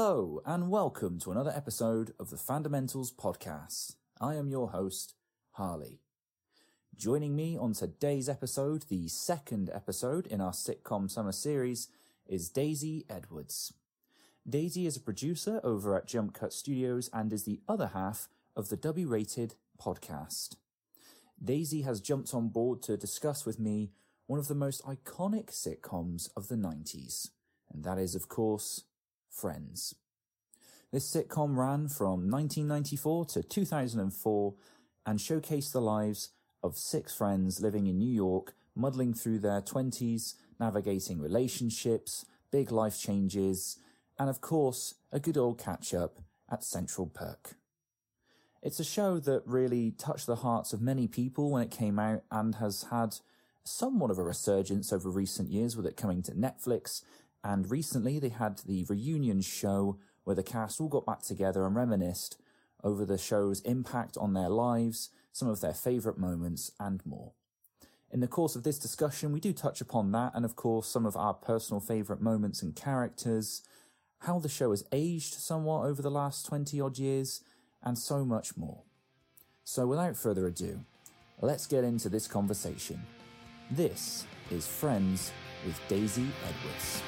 Hello, and welcome to another episode of the Fundamentals Podcast. I am your host, Harley. Joining me on today's episode, the second episode in our sitcom summer series, is Daisy Edwards. Daisy is a producer over at Jump Cut Studios and is the other half of the W Rated podcast. Daisy has jumped on board to discuss with me one of the most iconic sitcoms of the 90s, and that is, of course, Friends. This sitcom ran from 1994 to 2004 and showcased the lives of six friends living in New York, muddling through their 20s, navigating relationships, big life changes, and of course, a good old catch up at Central Perk. It's a show that really touched the hearts of many people when it came out and has had somewhat of a resurgence over recent years with it coming to Netflix. And recently they had the reunion show where the cast all got back together and reminisced over the show's impact on their lives, some of their favourite moments, and more. In the course of this discussion, we do touch upon that and, of course, some of our personal favourite moments and characters, how the show has aged somewhat over the last 20 odd years, and so much more. So, without further ado, let's get into this conversation. This is Friends with Daisy Edwards.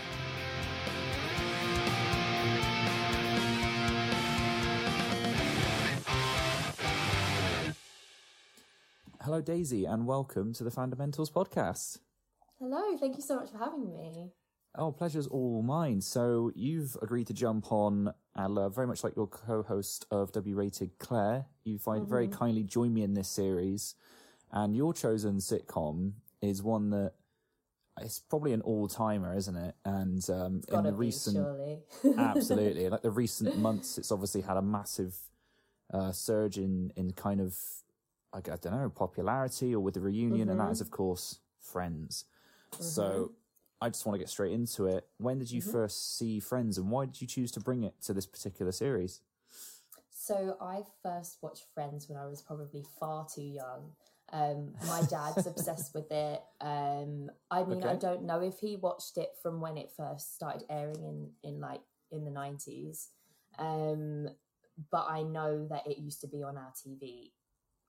Hello, Daisy, and welcome to the Fundamentals podcast. Hello, thank you so much for having me. Oh, pleasure's all mine. So you've agreed to jump on, uh, very much like your co-host of W Rated, Claire. You find very kindly join me in this series, and your chosen sitcom is one that it's probably an all-timer, isn't it? And um, in the be, recent, absolutely, like the recent months, it's obviously had a massive uh, surge in in kind of, I don't know, popularity or with the reunion, and that is of course Friends. So I just want to get straight into it. When did you first see Friends, and why did you choose to bring it to this particular series? So I first watched Friends when I was probably far too young. Um, my dad's obsessed with it. Um, I mean, I don't know if he watched it from when it first started airing in in like in the nineties, um, but I know that it used to be on our TV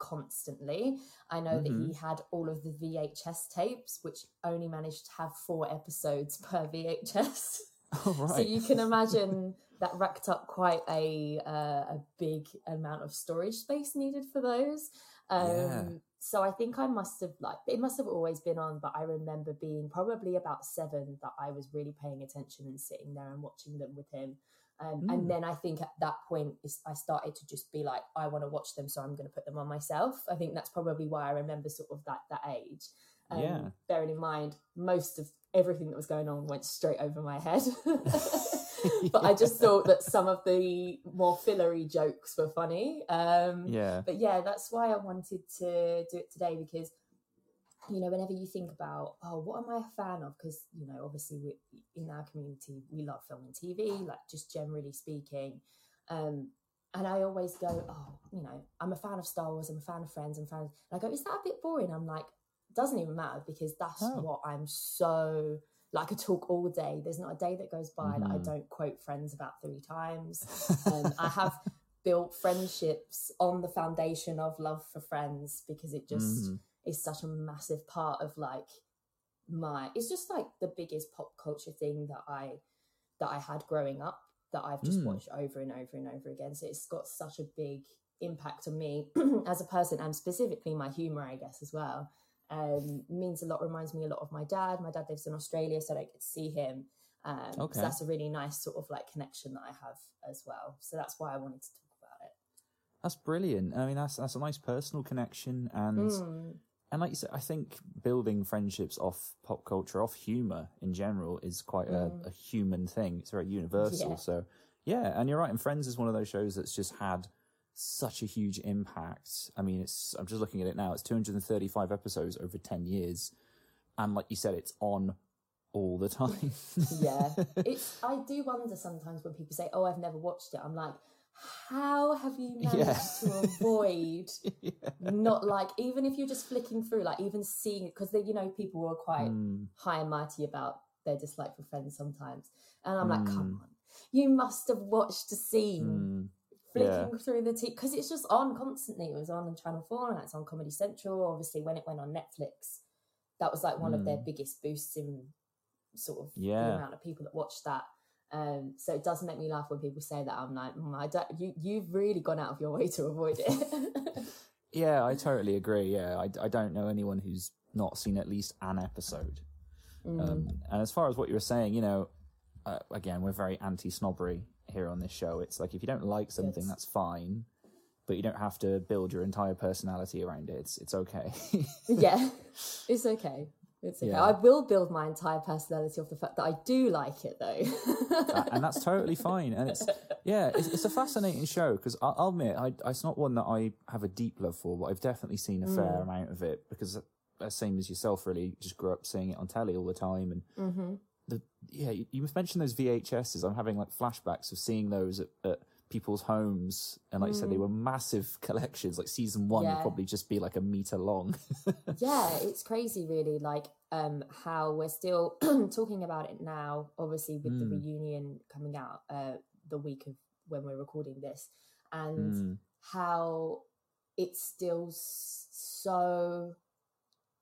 constantly. I know that he had all of the VHS tapes, which only managed to have four episodes per VHS. Oh right, So you can imagine that racked up quite a uh, a big amount of storage space needed for those. Um, Yeah. So I think I must have like it must have always been on, but I remember being probably about seven that I was really paying attention and sitting there and watching them with him. Um, Mm. And then I think at that point is I started to just be like, I want to watch them, so I'm going to put them on myself. I think that's probably why I remember sort of that that age. Um, Yeah. Bearing in mind, most of everything that was going on went straight over my head. but I just thought that some of the more fillery jokes were funny. Um, yeah, But yeah, that's why I wanted to do it today because, you know, whenever you think about, oh, what am I a fan of? Because, you know, obviously we, in our community, we love film and TV, like just generally speaking. Um, and I always go, oh, you know, I'm a fan of Star Wars, I'm a fan of Friends, I'm a fan. Of... And I go, is that a bit boring? I'm like, doesn't even matter because that's Oh. what I'm so like. I could talk all day. There's not a day that goes by that I Mhm. don't quote Friends about three times. Um, I have built friendships on the foundation of love for Friends because it just Mhm. Is such a massive part of like my. It's just like the biggest pop culture thing that I that I had growing up that I've just Mm. watched over and over and over again. So it's got such a big impact on me as a person and specifically my humor, I guess, as well. Um, means a lot, reminds me a lot of my dad. My dad lives in Australia, so I don't get to see him. Um, Okay. So that's a really nice sort of like connection that I have as well. So that's why I wanted to talk about it. that's brilliant. I mean, that's that's a nice personal connection, and Mm, and like you said, I think building friendships off pop culture, off humor in general, is quite a, mm. a human thing. It's very universal. Yeah. So yeah, and you're right. And Friends is one of those shows that's just had such a huge impact. I mean, it's I'm just looking at it now. It's 235 episodes over 10 years, and like you said, it's on all the time. yeah, it's. I do wonder sometimes when people say, "Oh, I've never watched it." I'm like, how have you managed Yeah. to avoid not like even if you're just flicking through, like even seeing it because you know people were quite Mm, high and mighty about their dislike for friends sometimes, and I'm like, come Mm. on, you must have watched a scene Mm, flicking through the TV because it's just on constantly. It was on on Channel Four and it's on Comedy Central. Obviously, when it went on Netflix, that was like one of their Mm. biggest boosts in sort of the amount of people that watched that. Um, so it does make me laugh when people say that. I'm like, mm, I don't, you you've really gone out of your way to avoid it. yeah, I totally agree. Yeah, I, I don't know anyone who's not seen at least an episode. Mm. Um, and as far as what you were saying, you know, uh, again, we're very anti snobbery here on this show. It's like if you don't like something, Yes. that's fine, but you don't have to build your entire personality around it. It's it's okay. yeah, it's okay. It's okay. Yeah. I will build my entire personality off the fact that I do like it, though. And that's totally fine. And it's yeah, it's, it's a fascinating show because I'll, admit I, it's not one that I have a deep love for, but I've definitely seen a fair Mm. amount of it because uh, same as yourself, really, just grew up seeing it on telly all the time. And hmm the yeah, you, you mentioned those VHSs. I'm having like flashbacks of seeing those at, at people's homes, and like you said, they were massive collections. Like season one would Mm. Probably just be like a meter long. yeah it's crazy really like um how we're still talking about it now obviously with the Mm. reunion coming out uh the week of when we're recording this and Mm, how it's still so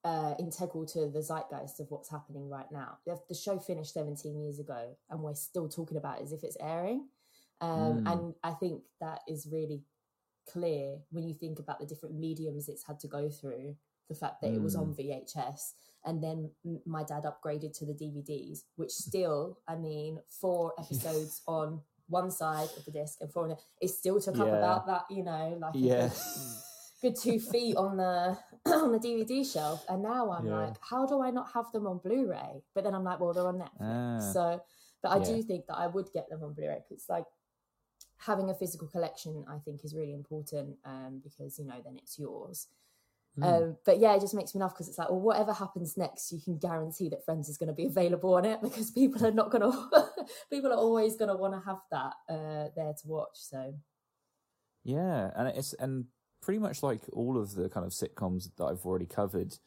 uh integral to the zeitgeist of what's happening right now the, the show finished 17 years ago and we're still talking about it as if it's airing um Mm. and i think that is really clear when you think about the different mediums it's had to go through the fact that it was on VHS and then my dad upgraded to the DVDs which still I mean four episodes on one side of the disc and four on the it still took up about that you know like a good, good two feet on the on the DVD shelf and now I'm Yeah. like how do I not have them on Blu-ray but then I'm like well they're on Netflix Ah. so but I Yeah. do think that I would get them on Blu-ray because like having a physical collection i think is really important um because you know then it's yours Mm. um but yeah it just makes me laugh because it's like well whatever happens next you can guarantee that friends is going to be available on it because people are not going to people are always going to want to have that uh there to watch so Yeah, and it's and pretty much like all of the kind of sitcoms that I've already covered,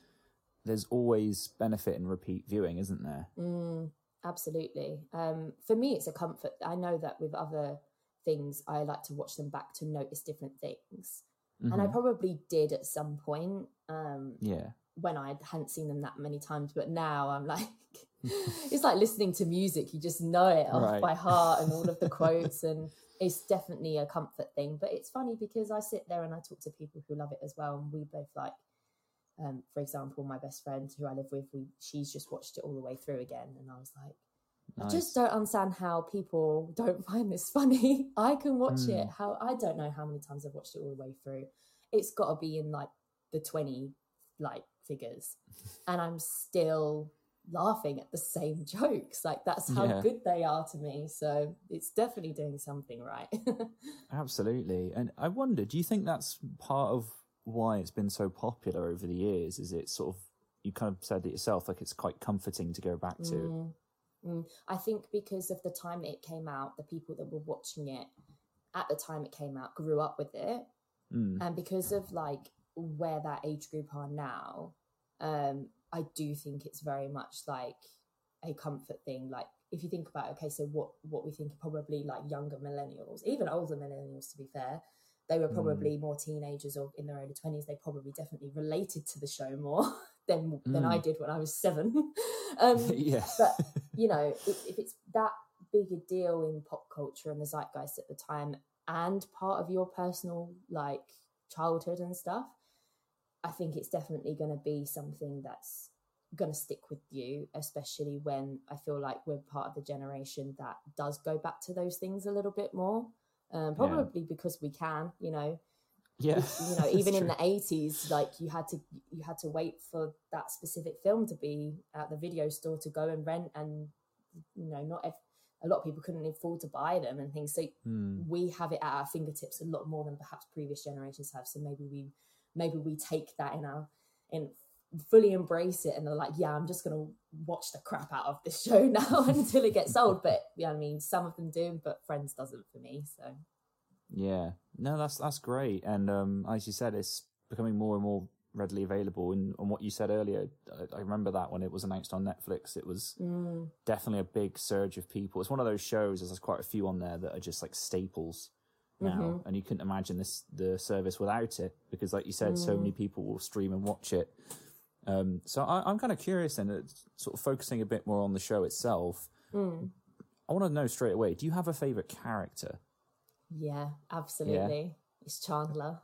there's always benefit in repeat viewing, isn't there? Mm, absolutely. Um, for me, it's a comfort. I know that with other things, I like to watch them back to notice different things. And I Mhm. probably did at some point um, yeah, when I hadn't seen them that many times. But now I'm like, it's like listening to music. You just know it off Right. by heart and all of the quotes. And it's definitely a comfort thing. But it's funny because I sit there and I talk to people who love it as well. And we both like, um, for example, my best friend who I live with, we she's just watched it all the way through again. And I was like, I just don't understand how people don't find this funny. I can watch it. Mm. How I don't know how many times I've watched it all the way through. It's got to be in like the twenty like figures, and I'm still laughing at the same jokes. Like that's how Yeah. good they are to me. So it's definitely doing something right. Absolutely. And I wonder, do you think that's part of why it's been so popular over the years? Is it sort of, you kind of said it yourself, like it's quite comforting to go back to? Mm, mm. I think because of the time it came out, the people that were watching it at the time it came out grew up with it. Mm. and because of like where that age group are now um i do think it's very much like a comfort thing like if you think about okay so what what we think are probably like younger millennials even older millennials to be fair they were Mm. probably more teenagers or in their early 20s they probably definitely related to the show more than than i Mm. did when i was seven um yeah. but you know if, if it's that big a deal in pop culture and the zeitgeist at the time and part of your personal like childhood and stuff i think it's definitely going to be something that's going to stick with you especially when i feel like we're part of the generation that does go back to those things a little bit more um, probably because we can you know yeah. you know even in the 80s like you had to you had to wait for that specific film to be at the video store to go and rent and you know not ev- a lot of people couldn't afford to buy them and things so Mm. we have it at our fingertips a lot more than perhaps previous generations have so maybe we maybe we take that in our in fully embrace it and they're like yeah i'm just gonna watch the crap out of this show now until it gets old but yeah i mean some of them do but friends doesn't for me so Yeah. No, that's that's great. And um as you said, it's becoming more and more readily available. And on what you said earlier, I, I remember that when it was announced on Netflix, it was Mm. definitely a big surge of people. It's one of those shows. There's quite a few on there that are just like staples now, Mhm. and you couldn't imagine this the service without it because, like you said, so Mm. many people will stream and watch it. Um, so I, I'm kind of curious, and sort of focusing a bit more on the show itself. Mm. I want to know straight away: Do you have a favorite character? Yeah, absolutely. It's Chandler.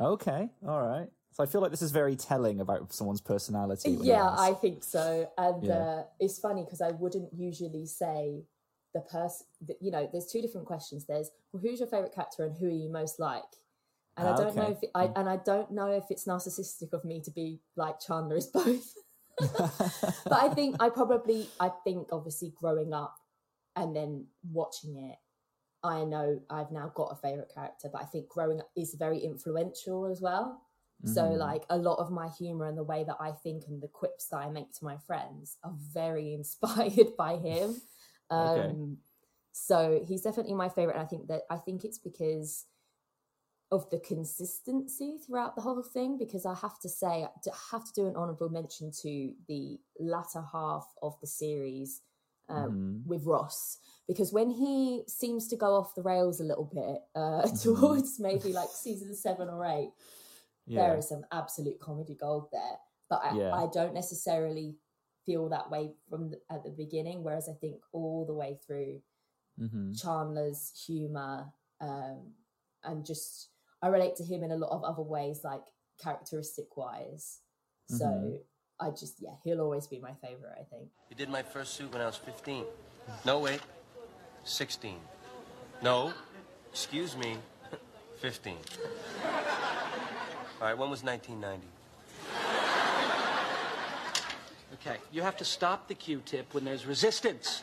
Okay, all right. So I feel like this is very telling about someone's personality. Yeah. I think so. And Yeah. uh, it's funny because I wouldn't usually say the person, you know, there's two different questions. There's, well, who's your favorite character and who are you most like? And I don't know if it, I, and I don't know if it's narcissistic of me to be like Chandler is both. but I think I probably I think obviously growing up and then watching it, I know I've now got a favorite character. But I think growing up is very influential as well. So Mhm. like a lot of my humor and the way that I think and the quips that I make to my friends are very inspired by him. Um Okay. so he's definitely my favorite and I think that I think it's because of the consistency throughout the whole thing because I have to say I have to do an honorable mention to the latter half of the series um, Mhm. with Ross because when he seems to go off the rails a little bit uh, Mhm. towards maybe like season seven or eight yeah. there is some absolute comedy gold there. But I, Yeah. I don't necessarily feel that way from the, at the beginning. Whereas I think all the way through Mhm. Chandler's humor um, and just I relate to him in a lot of other ways, like characteristic wise. So Mhm. I just yeah, he'll always be my favorite. I think. You did my first suit when I was 15. No, wait. 16. No. Excuse me. 15. All right, when was 1990? Okay, you have to stop the Q-tip when there's resistance.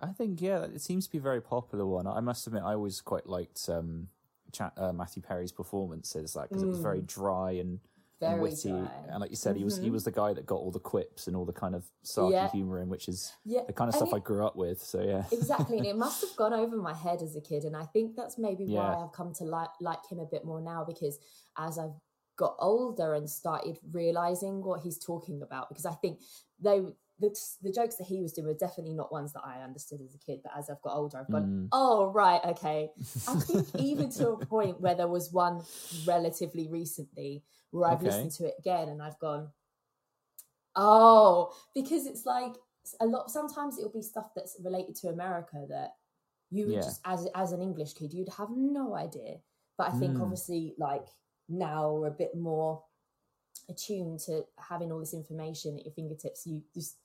I think yeah, it seems to be a very popular one. I must admit, I always quite liked um, Cha- uh, Matthew Perry's performances, like because it was very dry and, and Mm. Very witty, dry. Mm-hmm. and like you said, he was he was the guy that got all the quips and all the kind of sarky Yeah. humor in, which is Yeah, the kind of and stuff I grew up with. So yeah, exactly and it must have gone over my head as a kid and i think that's maybe why i've come to like like him a bit more now because as i've got older and started realizing what he's talking about because i think they the, the jokes that he was doing were definitely not ones that i understood as a kid but as i've got older i've gone Mm. oh right okay i think even to a point where there was one relatively recently where i've Okay. listened to it again and i've gone Oh, because it's like a lot. Sometimes it'll be stuff that's related to America that you would Yeah. just, as as an English kid, you'd have no idea. But I think Mm. obviously, like now we're a bit more attuned to having all this information at your fingertips. You just,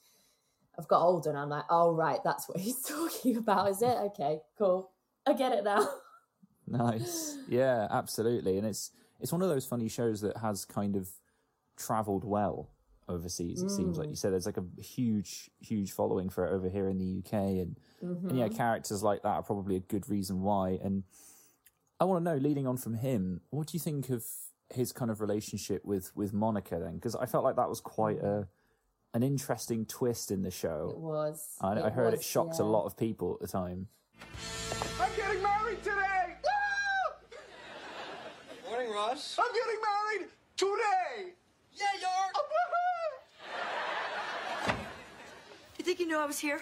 I've got older and I'm like, oh right, that's what he's talking about, is it? Okay, cool. I get it now. nice, yeah, absolutely, and it's it's one of those funny shows that has kind of travelled well overseas. It seems like Mm. you said there's like a huge huge following for it over here in the UK and. Mhm. And yeah, characters like that are probably a good reason why. And I want to know, leading on from him, what do you think of his kind of relationship with with Monica then? Because I felt like that was quite a an interesting twist in the show. It was. I, I heard it shocked yeah. a lot of people at the time. I'm getting married today! Morning, I'm getting married today! Yeah, you are. You think you knew I was here?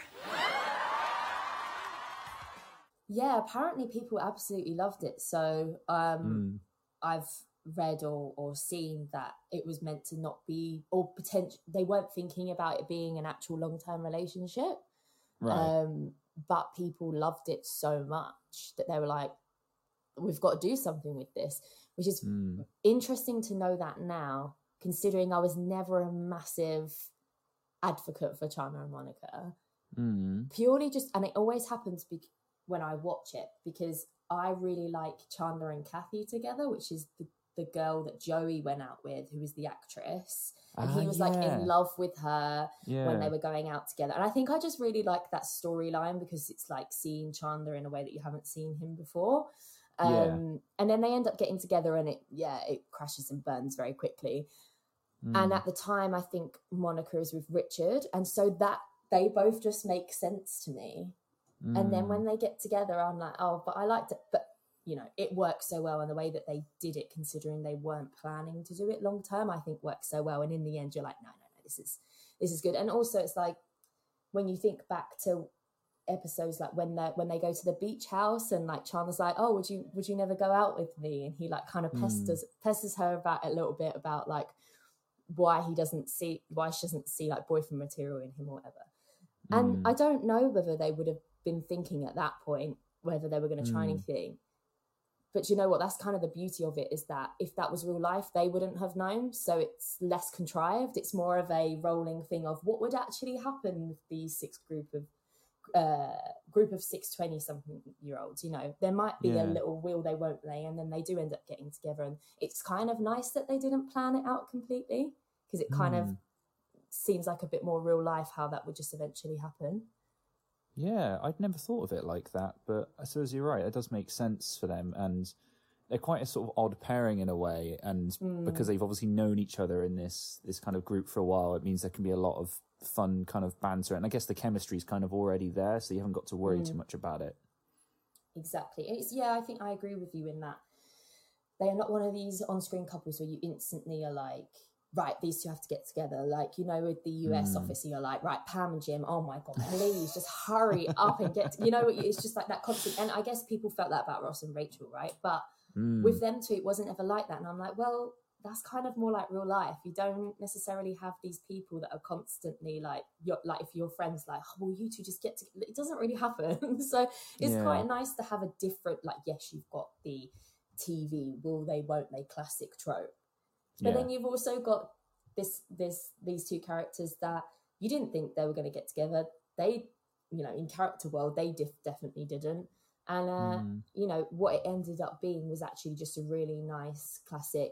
Yeah, apparently people absolutely loved it. So um, Mm. I've read or, or seen that it was meant to not be, or potential, they weren't thinking about it being an actual long term relationship. Right. Um, but people loved it so much that they were like, we've got to do something with this, which is Mm. interesting to know that now, considering I was never a massive advocate for Chandler and Monica Mm. purely just and it always happens bec when I watch it because I really like Chandler and Kathy together, which is the, the girl that Joey went out with, who is the actress. And Ah, he was like in love with her Yeah. when they were going out together. And I think I just really like that storyline because it's like seeing Chandler in a way that you haven't seen him before. Um, Yeah. And then they end up getting together and it, yeah, it crashes and burns very quickly. Mm. And at the time, I think Monica is with Richard. And so that they both just make sense to me. And then Mm. when they get together, I'm like, oh, but I liked it. But you know it works so well and the way that they did it considering they weren't planning to do it long term i think works so well and in the end you're like no no no this is this is good and also it's like when you think back to episodes like when they when they go to the beach house and like Chandler's like oh would you would you never go out with me and he like kind of hmm. pesters pesters her about a little bit about like why he doesn't see why she doesn't see like boyfriend material in him or whatever and hmm. I don't know whether they would have been thinking at that point whether they were going to try hmm. anything. But you know what? That's kind of the beauty of it is that if that was real life, they wouldn't have known. So it's less contrived. It's more of a rolling thing of what would actually happen with these six group of uh, group of six twenty something year olds. You know, there might be Yeah. a little wheel they won't lay, and then they do end up getting together. And it's kind of nice that they didn't plan it out completely because it kind of seems like a bit more real life how that would just eventually happen. Yeah, I'd never thought of it like that, but I suppose you're right. It does make sense for them, and they're quite a sort of odd pairing in a way. And because they've obviously known each other in this this kind of group for a while, it means there can be a lot of fun kind of banter. And I guess the chemistry is kind of already there, so you haven't got to worry too mm. much about it. Exactly. It's yeah, I think I agree with you in that they are not one of these on-screen couples where you instantly are like, right, these two have to get together. Like you know, with the US mm. office, you're like, right, Pam and Jim. Oh my god, please just hurry up and get. You know, it's just like that constant. And I guess people felt that about Ross and Rachel, right? But mm. with them two, it wasn't ever like that. And I'm like, well, that's kind of more like real life. You don't necessarily have these people that are constantly like, you're, like if your friends like, oh, well, you two just get to. It doesn't really happen. so it's Yeah. quite nice to have a different. Like, yes, you've got the TV will they, won't they classic trope, but Yeah. then you've also got this this these two characters that you didn't think they were going to get together. They, you know, in character world, they def- definitely didn't. And uh, Mm. you know what it ended up being was actually just a really nice classic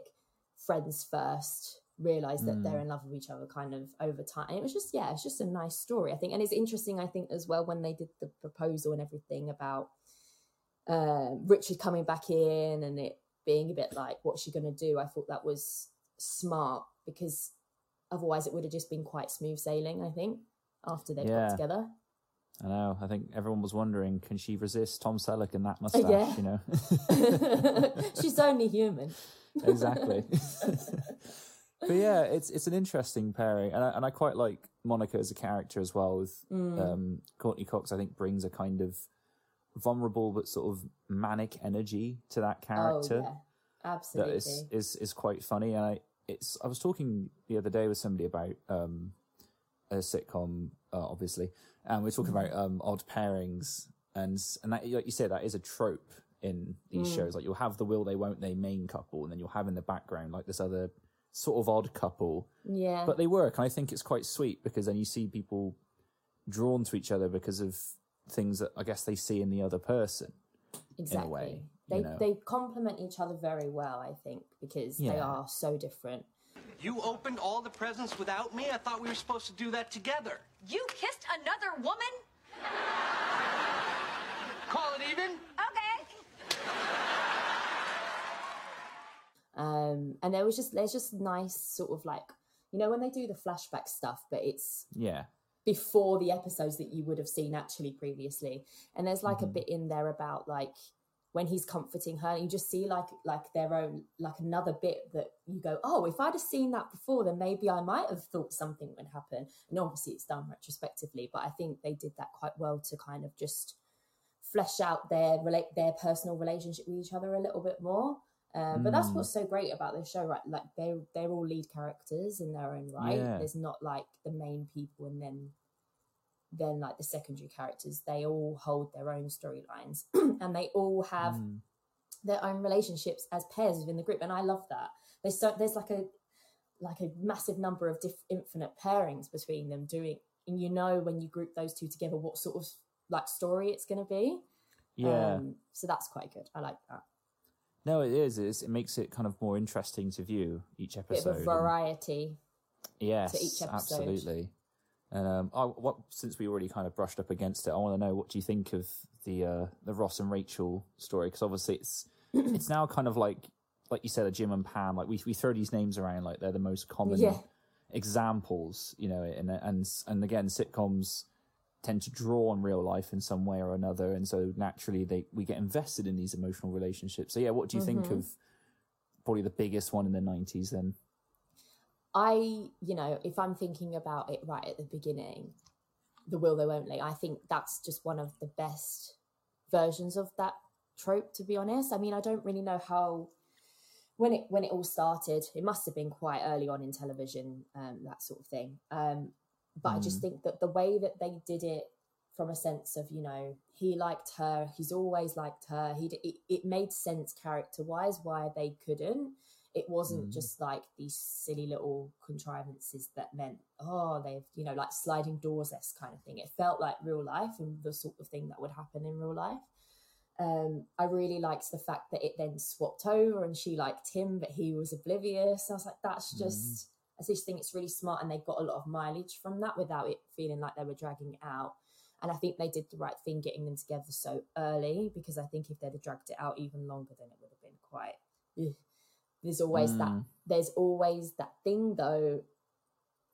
friends first realize that they're in love with each other kind of over time and it was just yeah it's just a nice story i think and it's interesting i think as well when they did the proposal and everything about uh, richard coming back in and it being a bit like what's she going to do i thought that was smart because otherwise it would have just been quite smooth sailing i think after they Yeah. got together I know. I think everyone was wondering, can she resist Tom Selleck and that mustache? Yeah. You know, she's only human exactly. but yeah, it's it's an interesting pairing, and I, and I quite like Monica as a character as well. With Mm. um, Courteney Cox, I think brings a kind of vulnerable but sort of manic energy to that character. oh yeah absolutely is, is is quite funny. And I it's I was talking the other day with somebody about um a sitcom, uh, obviously, and we are talking about um odd pairings, and and that like you said that is a trope in these hmm. shows. Like you'll have the will they won't they main couple, and then you'll have in the background like this other sort of odd couple, yeah but they work. And I think it's quite sweet because then you see people drawn to each other because of things that I guess they see in the other person. exactly way, they you know. they complement each other very well i think because they are so different You opened all the presents without me? I thought we were supposed to do that together. You kissed another woman? Call it even? Okay. Um and there was just there's just nice sort of like you know when they do the flashback stuff but it's Yeah. before the episodes that you would have seen actually previously. And there's like a bit in there about like when he's comforting her you just see like like their own like another bit that you go oh if i'd have seen that before then maybe i might have thought something would happen. And obviously it's done retrospectively but i think they did that quite well to kind of just flesh out their relate their personal relationship with each other a little bit more um, but that's Mm. what's so great about this show, right? Like they they're all lead characters in their own right. Yeah. There's not like the main people and then then like the secondary characters. They all hold their own storylines and they all have Mm. their own relationships as pairs within the group, and I love that. There's so there's like a like a massive number of diff- infinite pairings between them doing, and you know when you group those two together what sort of like story it's going to be. Yeah. Um, so that's quite good. I like that. No, it is. It's, it makes it kind of more interesting to view each episode. Bit of a and- variety. yes, absolutely. And um, I, what since we already kind of brushed up against it, I want to know what do you think of the uh, the Ross and Rachel story? Because obviously it's it's now kind of like like you said, a Jim and Pam. Like we we throw these names around like they're the most common Yeah. examples, you know. And and and again, sitcoms tend to draw on real life in some way or another, and so naturally they we get invested in these emotional relationships. So yeah, what do you think Mm-hmm. of probably the biggest one in the nineties then? I, you know, if I'm thinking about it right at the beginning, the will they won't they, I think that's just one of the best versions of that trope. To be honest, I mean, I don't really know how when it when it all started. It must have been quite early on in television, um, that sort of thing. Um, but I just mm. think that the way that they did it, from a sense of you know, he liked her, he's always liked her. He it, it made sense character wise why they couldn't. It wasn't mm. just like these silly little contrivances that meant oh they've you know like sliding doors this kind of thing. It felt like real life and the sort of thing that would happen in real life. Um i really liked the fact that it then swapped over and she liked him but he was oblivious. I was like that's mm. just i just think it's really smart and they got a lot of mileage from that without it feeling like they were dragging it out and I think they did the right thing getting them together so early because I think if they'd have dragged it out even longer, then it would have been quite. ugh. There's always that. Mm. There's always that thing though.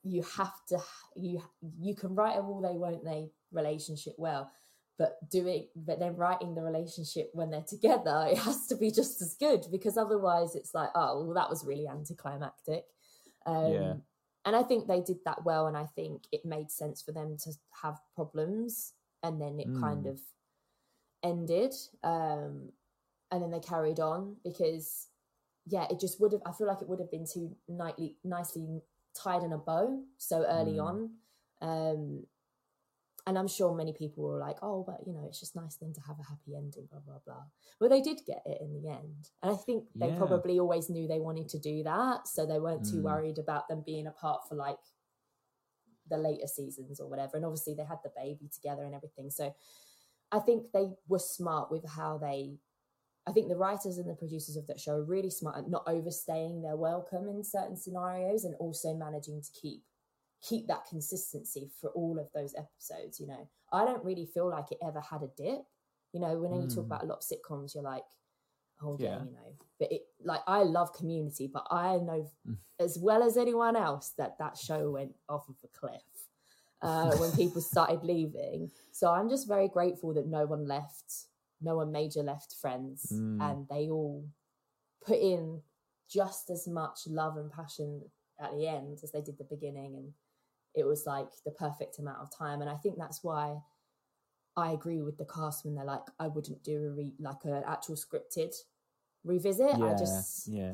You have to. You you can write a will they won't they relationship well, but doing but then writing the relationship when they're together, it has to be just as good because otherwise it's like oh well that was really anticlimactic. Um, Yeah. and I think they did that well, and I think it made sense for them to have problems, and then it kind of ended, um, and then they carried on because, yeah, it just would have. I feel like it would have been too nightly, nicely tied in a bow so early on, um, and I'm sure many people were like, "Oh, but you know, it's just nice then to have a happy ending." Blah blah blah. But they did get it in the end, and I think they Yeah. probably always knew they wanted to do that, so they weren't too mm. worried about them being apart for like the later seasons or whatever. And obviously, they had the baby together and everything. So I think they were smart with how they. I think the writers and the producers of that show are really smart at not overstaying their welcome in certain scenarios and also managing to keep keep that consistency for all of those episodes. You know, I don't really feel like it ever had a dip. You know, when you talk hmm. about a lot of sitcoms, you're like, oh yeah, Yeah. you know. But it like I love Community, but I know mm. as well as anyone else that that show went off of a cliff uh, when people started leaving. So I'm just very grateful that no one left, no one major left friends, hmm. and they all put in just as much love and passion at the end as they did the beginning, and it was like the perfect amount of time. And I think that's why I agree with the cast when they're like, I wouldn't do a re- like an actual scripted revisit. Yeah, I just yeah,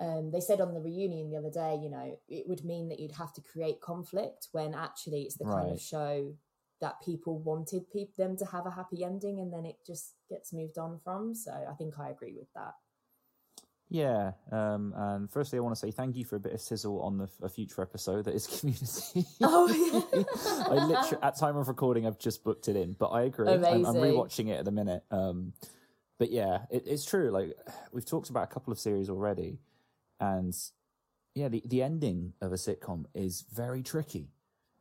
um, they said on the reunion the other day, you know, it would mean that you'd have to create conflict when actually it's the kind of show that people wanted peop them to have a happy ending and then it just gets moved on from. So I think I agree with that. Yeah. Um, and firstly, I want to say thank you for a bit of sizzle on the a future episode that is Community. Oh, yeah. I literally at time of recording, I've just booked it in, but I agree. I'm, I'm rewatching it at the minute. Um, but yeah, it, it's true. Like we've talked about a couple of series already, and yeah, the the ending of a sitcom is very tricky,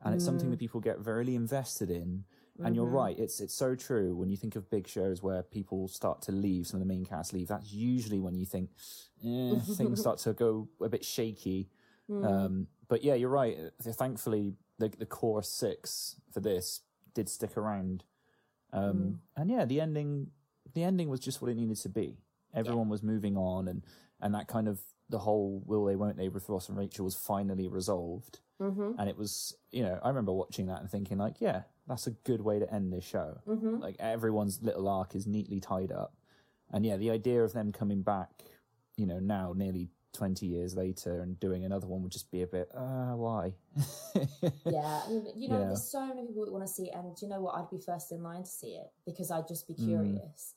and it's something that people get very invested in. And you're right; it's it's so true. When you think of big shows where people start to leave, some of the main cast leave, that's usually when you think eh, things start to go a bit shaky. Um, but yeah, you're right. Thankfully, the the core six for this did stick around. Um, And yeah, the ending the ending was just what it needed to be. Everyone was moving on, and and that kind of the whole will they won't they with Ross and Rachel was finally resolved. Mm-hmm. And it was, you know, I remember watching that and thinking like, yeah, that's a good way to end this show. Mm-hmm. Like everyone's little arc is neatly tied up, and yeah, the idea of them coming back, you know, now nearly. 20 years later and doing another one would just be a bit uh why yeah. I mean, you know, Yeah. there's so many people that want to see it. And you know what? I'd be first in line to see it because I'd just Mm. be curious.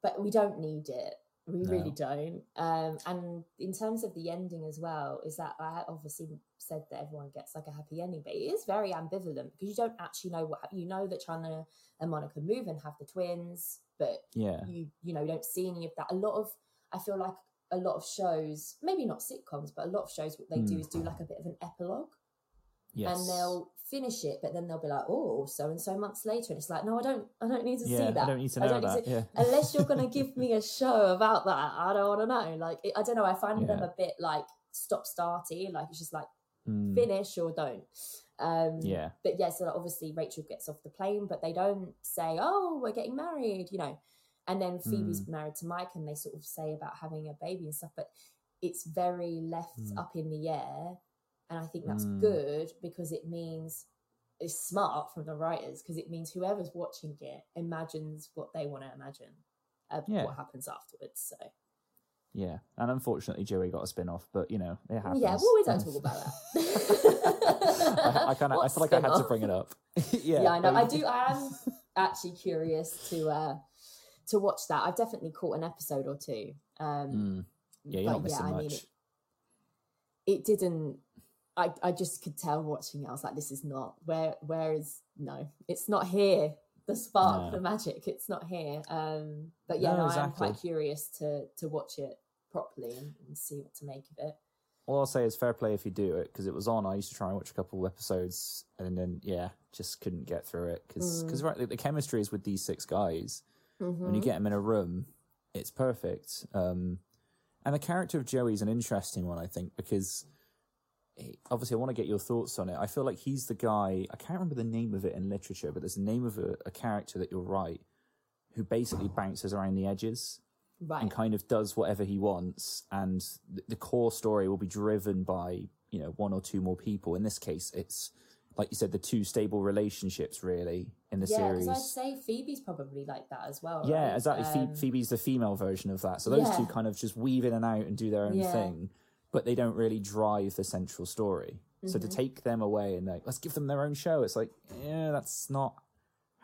But we don't need it. We really don't. Um, and in terms of the ending as well, is that I obviously said that everyone gets like a happy ending, but it is very ambivalent because you don't actually know what you know that Chandler and Monica move and have the twins, but yeah you you know you don't see any of that. A lot of I feel like a lot of shows, maybe not sitcoms, but a lot of shows what they do hmm. is do like a bit of an epilogue yes and they'll finish it, but then they'll be like, "Oh, so and so months later," and it's like, "No, I don't, I don't need to Yeah, see that. I don't need to know that, yeah. Unless you're going to give me a show about that, I don't want to know. Like, it, I don't know. I find them a bit like stop starty. Like it's just like Mm. finish or don't. Um, Yeah. But yeah, so obviously Rachel gets off the plane, but they don't say, "Oh, we're getting married," you know. And then Phoebe's Mm. married to Mike, and they sort of say about having a baby and stuff. But it's very left Mm. up in the air, and I think that's Mm. good because it means it's smart from the writers because it means whoever's watching it imagines what they want to imagine, uh, Yeah. what happens afterwards. So Yeah, and unfortunately, Joey got a spin off, but you know it happens. yeah, well, we don't talk about that. I, I kind of, I feel like I had to bring it up. yeah, yeah, I know. I do. I am actually curious to uh to watch that. I've definitely caught an episode or two. Um, Mm. Yeah, you're not missing I much. mean, it, it didn't. I I just could tell watching it. I was like, this is not where. Where is no? It's not here. The spark, No. the magic. It's not here. Um, but yeah, No, no, I am quite curious to to watch it properly and, and see what to make of it. All I'll say is fair play if you do it because it was on. I used to try and watch a couple episodes, and then yeah, just couldn't get through it because Mm. right, the, the chemistry is with these six guys. When you get them in a room, it's perfect. Um, and the character of Joey's an interesting one, I think, because he, obviously I want to get your thoughts on it. I feel like he's the guy. I can't remember the name of it in literature, but there's a name of a, a character that you're right, who basically bounces around the edges right. and kind of does whatever he wants, and the, the core story will be driven by you know one or two more people. In this case, it's like you said, the two stable relationships really in the yeah, series. because I'd say Phoebe's probably like that as well. Yeah, right? exactly. Um, Phoebe's the female version of that. So those two kind of just weave in and out and do their own Yeah. thing, but they don't really drive the central story. So Mm-hmm. to take them away and like, let's give them their own show, it's like, yeah, that's not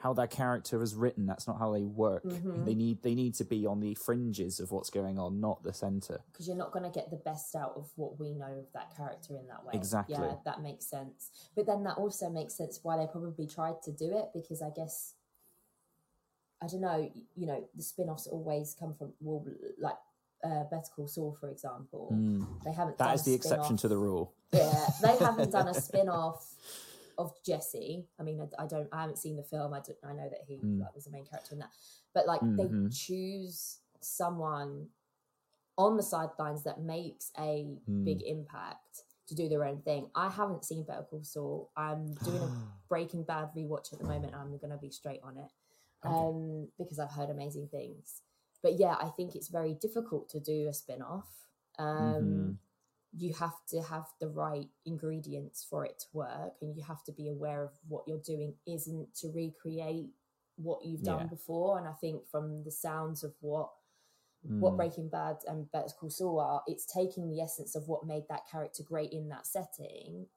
how that character is written. That's not how they work. Mm-hmm. They need they need to be on the fringes of what's going on, not the center. because you're not going to get the best out of what we know of that character in that way. Exactly. Yeah, that makes sense. But then that also makes sense why they probably tried to do it because I guess I don't know. You know, the spin-offs always come from well, like uh, Better Call Saul, for example. They haven't. Mm. That is the exception spin-off- to the rule. Yeah, they haven't done a spin-off of Jesse. I mean, I, I don't. I haven't seen the film. I don't. I know that he Mm. like, was the main character in that, but like Mhm. they choose someone on the sidelines that makes a Mm. big impact to do their own thing. I haven't seen Better Call Saul. I'm doing a Breaking Bad rewatch at the moment. I'm going to be straight on it um, because I've heard amazing things. But yeah, I think it's very difficult to do a spin off. Um, Mhm. You have to have the right ingredients for it to work, and you have to be aware of what you're doing isn't to recreate what you've done Yeah. before. And I think from the sounds of what what Mm. Breaking Bad and Better Call Saul are, it's taking the essence of what made that character great in that setting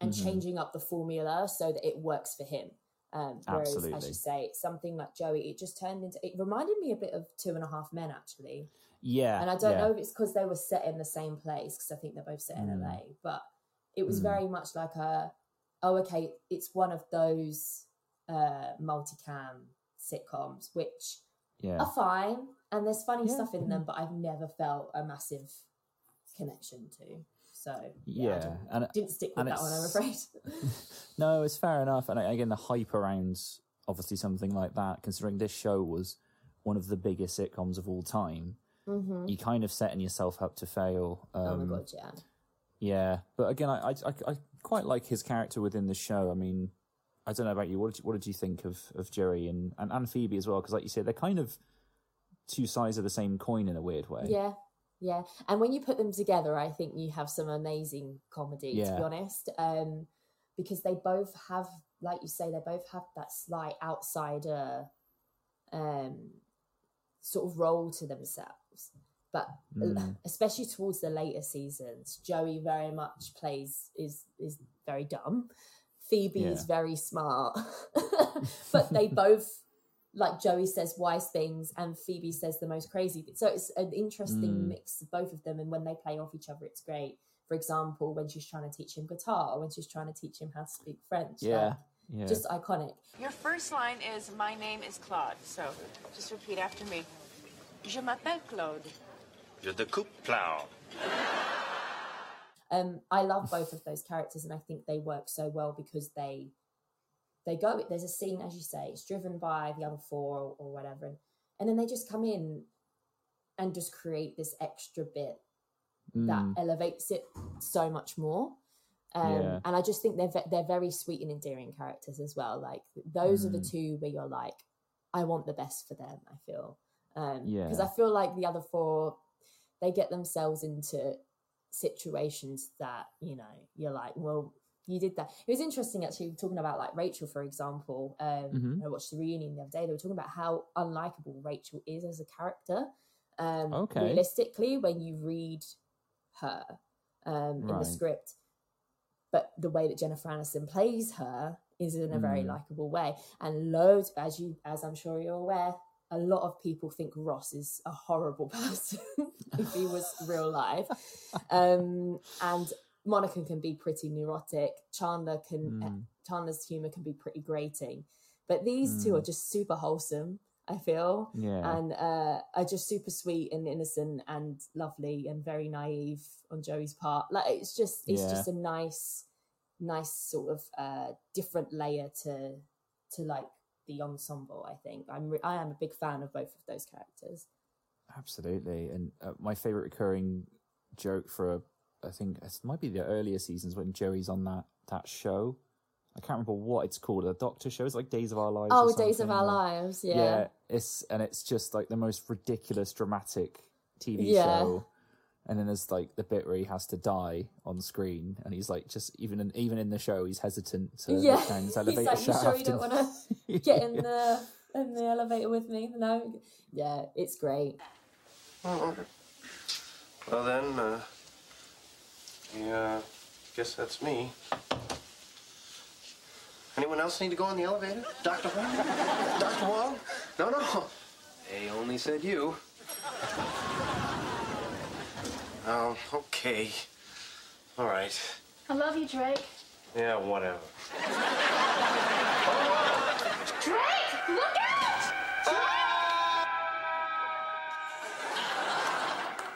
and Mhm. changing up the formula so that it works for him. Um, whereas, as Absolutely. you say, something like Joey, it just turned into. It reminded me a bit of Two and a Half Men, actually. Yeah, And I don't yeah. know if it's because they were set in the same place, because I think they're both set in Mm. LA, but it was Mm. very much like a, oh, okay, it's one of those uh, multicam sitcoms, which Yeah, are fine and there's funny Yeah, stuff in them, but I've never felt a massive connection to. So yeah, yeah, didn't, and didn't stick with that one, I'm afraid. no, it's fair enough. And again, the hype around obviously something like that, considering this show was one of the biggest sitcoms of all time, hmm you kind of setting yourself up to fail. Um, oh my god, yeah. Yeah, but again, I, I I I quite like his character within the show. I mean, I don't know about you. What did you, what did you think of of Jerry and and, and Phoebe as well? Because like you said, they're kind of two sides of the same coin in a weird way. Yeah, yeah. And when you put them together, I think you have some amazing comedy, to be honest. Um, because they both have, like you say, they both have that slight outsider um sort of role to themselves. But Mm. especially towards the later seasons, Joey very much plays is is very dumb. Phoebe is very smart. but they both like Joey says wise things and Phoebe says the most crazy. So it's an interesting Mm. mix of both of them and when they play off each other it's great. For example, when she's trying to teach him guitar or when she's trying to teach him how to speak French. Yeah, like, yeah. Just iconic. Your first line is My name is Claude. So just repeat after me. Je m'appelle Claude. Je découpe plow. Um, I love both of those characters, and I think they work so well because they they go. There's a scene, as you say, it's driven by the other four or, or whatever, and, and then they just come in and just create this extra bit that Mm. elevates it so much more. Um, Yeah. And I just think they're they're very sweet and endearing characters as well. Like those are the Mm. two where you're like, I want the best for them. I feel, um, because Yeah. I feel like the other four, they get themselves into situations that you know you're like, well, you did that. It was interesting actually talking about like Rachel, for example. Um, Mhm. I watched the reunion the other day. They were talking about how unlikable Rachel is as a character. Um, Okay. Realistically, when you read her um, in the script, but the way that Jennifer Aniston plays her is in a very Mm. likable way. And loads, as you, as I'm sure you're aware, a lot of people think Ross is a horrible person if he was real life. Um, and Monica can be pretty neurotic. Chandler can Mm. Chandler's humor can be pretty grating, but these two Mm. are just super wholesome. I feel Yeah. and uh, are just super sweet and innocent and lovely and very naive on Joey's part. Like it's just it's Yeah. just a nice, nice sort of uh, different layer to to like the ensemble. I think I'm re- I am a big fan of both of those characters. Absolutely. And uh, my favorite recurring joke for, I think it might be the earlier seasons when Joey's on that, that show. I can't remember what it's called. A doctor show. It's like Days of Our Lives. Oh, Days of Our Lives, yeah. It's, and it's just like the most ridiculous, dramatic TV Yeah. show. And then there's like the bit where he has to die on screen, and he's like, just even in, even in the show, he's hesitant to Yeah, look down his he's elevator like, you sure you don't and- want to get in the in the elevator with me? No, yeah, it's great. Well then, uh, yeah, guess that's me. Anyone else need to go on the elevator? Dr. Wong? Dr. Wong? No, no. They only said you. Oh, okay. All right. I love you, Drake. Yeah, whatever. Drake, look out!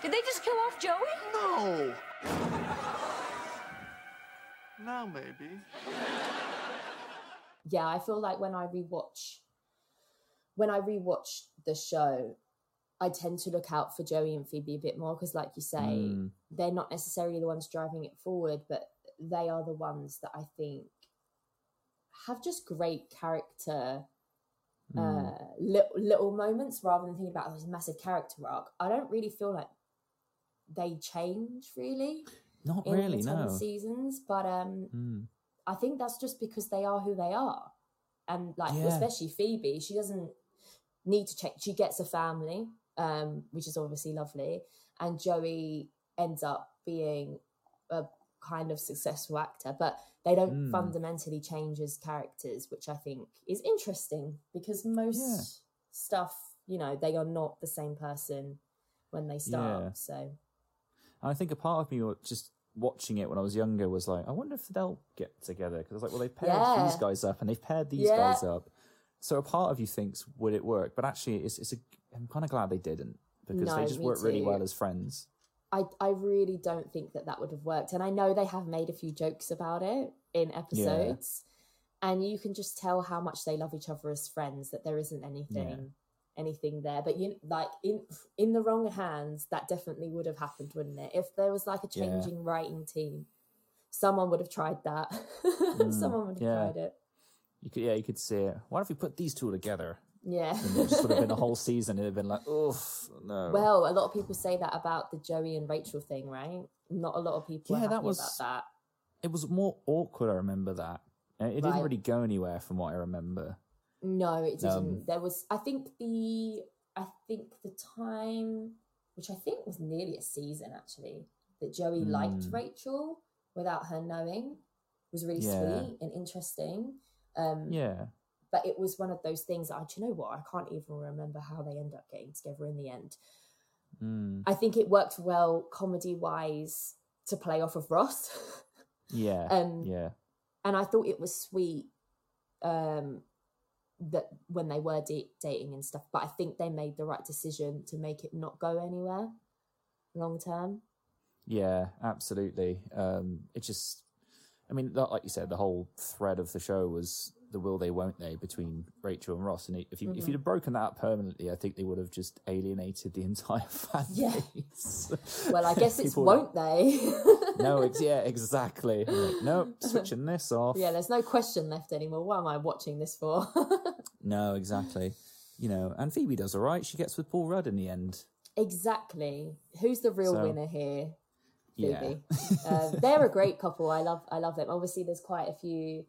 Did they just kill off Joey? No. Now maybe. yeah, I feel like when I rewatch when I rewatch the show, I tend to look out for Joey and Phoebe a bit more because, like you say, Mm. they're not necessarily the ones driving it forward, but they are the ones that I think have just great character. Mm. Uh, little, little moments rather than thinking about oh, this massive character arc. I don't really feel like they change really Not really, no. seasons, but um, Mm. I think that's just because they are who they are. And like Yeah. especially Phoebe, she doesn't need to check. She gets a family, um, which is obviously lovely. And Joey ends up being a kind of successful actor, but they don't Mm. fundamentally change as characters, which I think is interesting because most Yeah. stuff, you know, they are not the same person when they start. Yeah. So I think a part of me, just watching it when I was younger, was like, I wonder if they'll get together because I was like, well, they've paired Yeah. these guys up and they've paired these guys up. So a part of you thinks, would it work? But actually, it's it's a. I'm kind of glad they didn't because No, they just work really well as friends. I, I really don't think that that would have worked. And I know they have made a few jokes about it in episodes. And you can just tell how much they love each other as friends, that there isn't anything anything there. But you like in in the wrong hands, that definitely would have happened, wouldn't it? If there was like a Yeah. changing writing team, someone would have tried that. someone would have Mm, yeah. tried it. You could, yeah, you could see it. What if we put these two together? Yeah. And it would have been a whole season. It'd have been like, oof, no. Well, a lot of people say that about the Joey and Rachel thing, right? Not a lot of people Yeah, that was- about that. it was more awkward. I remember that. It didn't really go anywhere from what I remember. No, it didn't. Um, there was, I think the, I think the time, which I think was nearly a season actually, that Joey liked Mm. Rachel without her knowing, was really Yeah. sweet and interesting. Um, Yeah. But it was one of those things. That, do you know what? I can't even remember how they end up getting together in the end. Mm. I think it worked well comedy wise to play off of Ross. Yeah. Um, yeah. and I thought it was sweet um, that when they were da- dating and stuff. But I think they made the right decision to make it not go anywhere long term. Yeah, absolutely. Um, it just, I mean, like you said, the whole thread of the show was the will they won't they between Rachel and Ross, and if you Mm-hmm. if you'd have broken that up permanently, I think they would have just alienated the entire fan Yeah. base. Well, I guess it's won't they? no, ex- yeah, exactly. Like, nope, switching this off. yeah, there's no question left anymore. What am I watching this for? No, exactly. You know, and Phoebe does all right. She gets with Paul Rudd in the end. exactly. Who's the real So- winner here? Yeah. Phoebe. um, they're a great couple. I love I love them. Obviously, there's quite a few.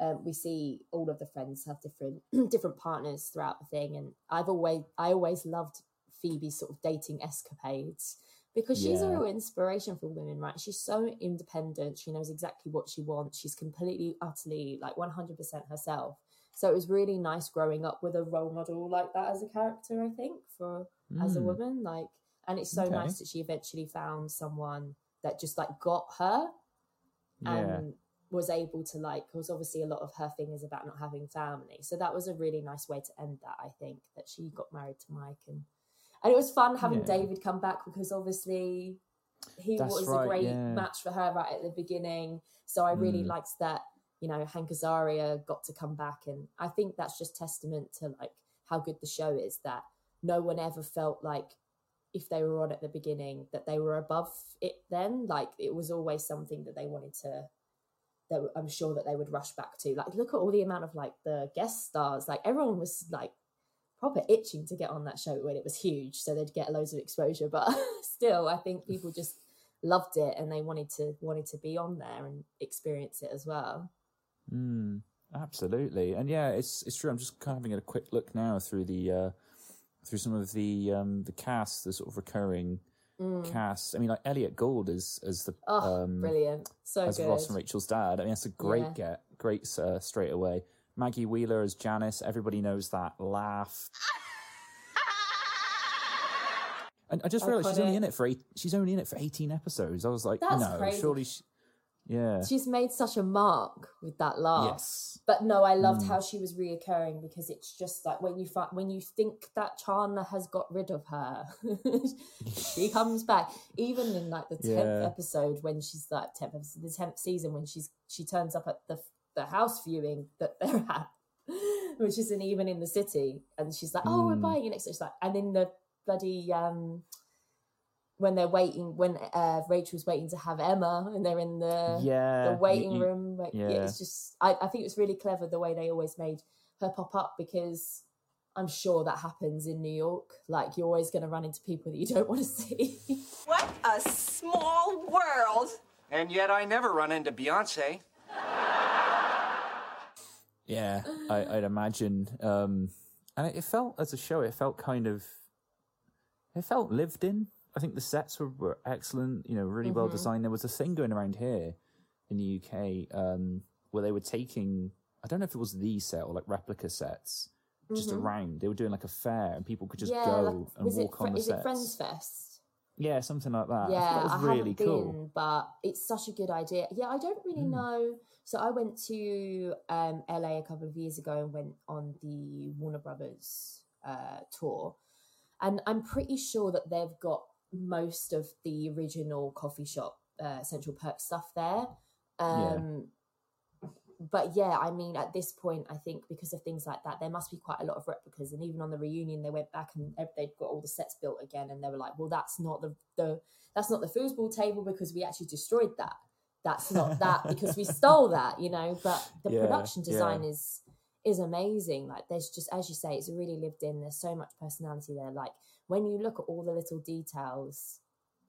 Um, we see all of the friends have different different partners throughout the thing, and I've always I always loved Phoebe's sort of dating escapades because she's a real inspiration for women, right? She's so independent. She knows exactly what she wants. She's completely, utterly, like 100% herself. So it was really nice growing up with a role model like that as a character, I think, for as a Mm. woman. Like, and it's so Okay. nice that she eventually found someone that just like got her Yeah. and was able to like because obviously a lot of her thing is about not having family so that was a really nice way to end that i think that she got married to mike and and it was fun having Yeah. david come back because obviously he That's was right, a great yeah. match for her right at the beginning so i really Mm. liked that you know hank azaria got to come back and i think that's just testament to like how good the show is that no one ever felt like if they were on at the beginning that they were above it then like it was always something that they wanted to that i'm sure that they would rush back to. Like look at all the amount of like the guest stars. Like everyone was like proper itching to get on that show when it was huge so they'd get loads of exposure. But still i think people just loved it and they wanted to wanted to be on there and experience it as well. Mm, absolutely, and yeah, it's it's true. I'm just kind of having a quick look now through the uh, through some of the um, the cast, the sort of recurring cast. I mean, like Elliot Gould is as the Mm. oh um, brilliant so as good Ross and Rachel's dad. I mean, that's a great Yeah. get, great uh, straight away. Maggie Wheeler as Janice. Everybody knows that laugh. And I just realised she's only in it for eight, she's only in it for eighteen episodes. I was like, That's no, crazy. surely, she, yeah, she's made such a mark with that laugh yes, But no, I loved Mm. how she was reoccurring because it's just like when you find when you think that Chandler has got rid of her, she comes back. Even in like the tenth Yeah. episode when she's like tenth episode, the tenth season when she's she turns up at the the house viewing that they're at, which isn't even in the city, and she's like, "Oh, we're Mm. buying it next." It's like, and in the bloody um when they're waiting when uh Rachel's waiting to have Emma and they're in the yeah, the waiting you- room. Like, yeah. yeah. it's just I, I think it was really clever the way they always made her pop up because I'm sure that happens in New York. Like you're always going to run into people that you don't want to see. What a small world. And yet I never run into Beyonce. Yeah, I, I'd imagine. Um, and it, it felt as a show, it felt kind of, it felt lived in. I think the sets were, were excellent. You know, really well designed. There was a thing going around here in the UK um, where they were taking. I don't know if it was the set or like replica sets just around. They were doing like a fair, and people could just yeah, go like, and it walk Fri- on the is sets. it Friends Fest? Yeah, something like that. yeah, I that was really haven't cool. been, but it's such a good idea. Yeah, I don't really Mm. know. So I went to um, LA a couple of years ago and went on the Warner Brothers uh, tour, and I'm pretty sure that they've got most of the original coffee shop uh, Central Perk stuff there. Um, But yeah, I mean, at this point, I think because of things like that, there must be quite a lot of replicas. And even on the reunion, they went back and they'd got all the sets built again, and they were like, "Well, that's not the the that's not the foosball table because we actually destroyed that. That's not that because we stole that, you know." But the Yeah, production design yeah. is is amazing. Like, there's just as you say, it's really lived in. There's so much personality there. Like when you look at all the little details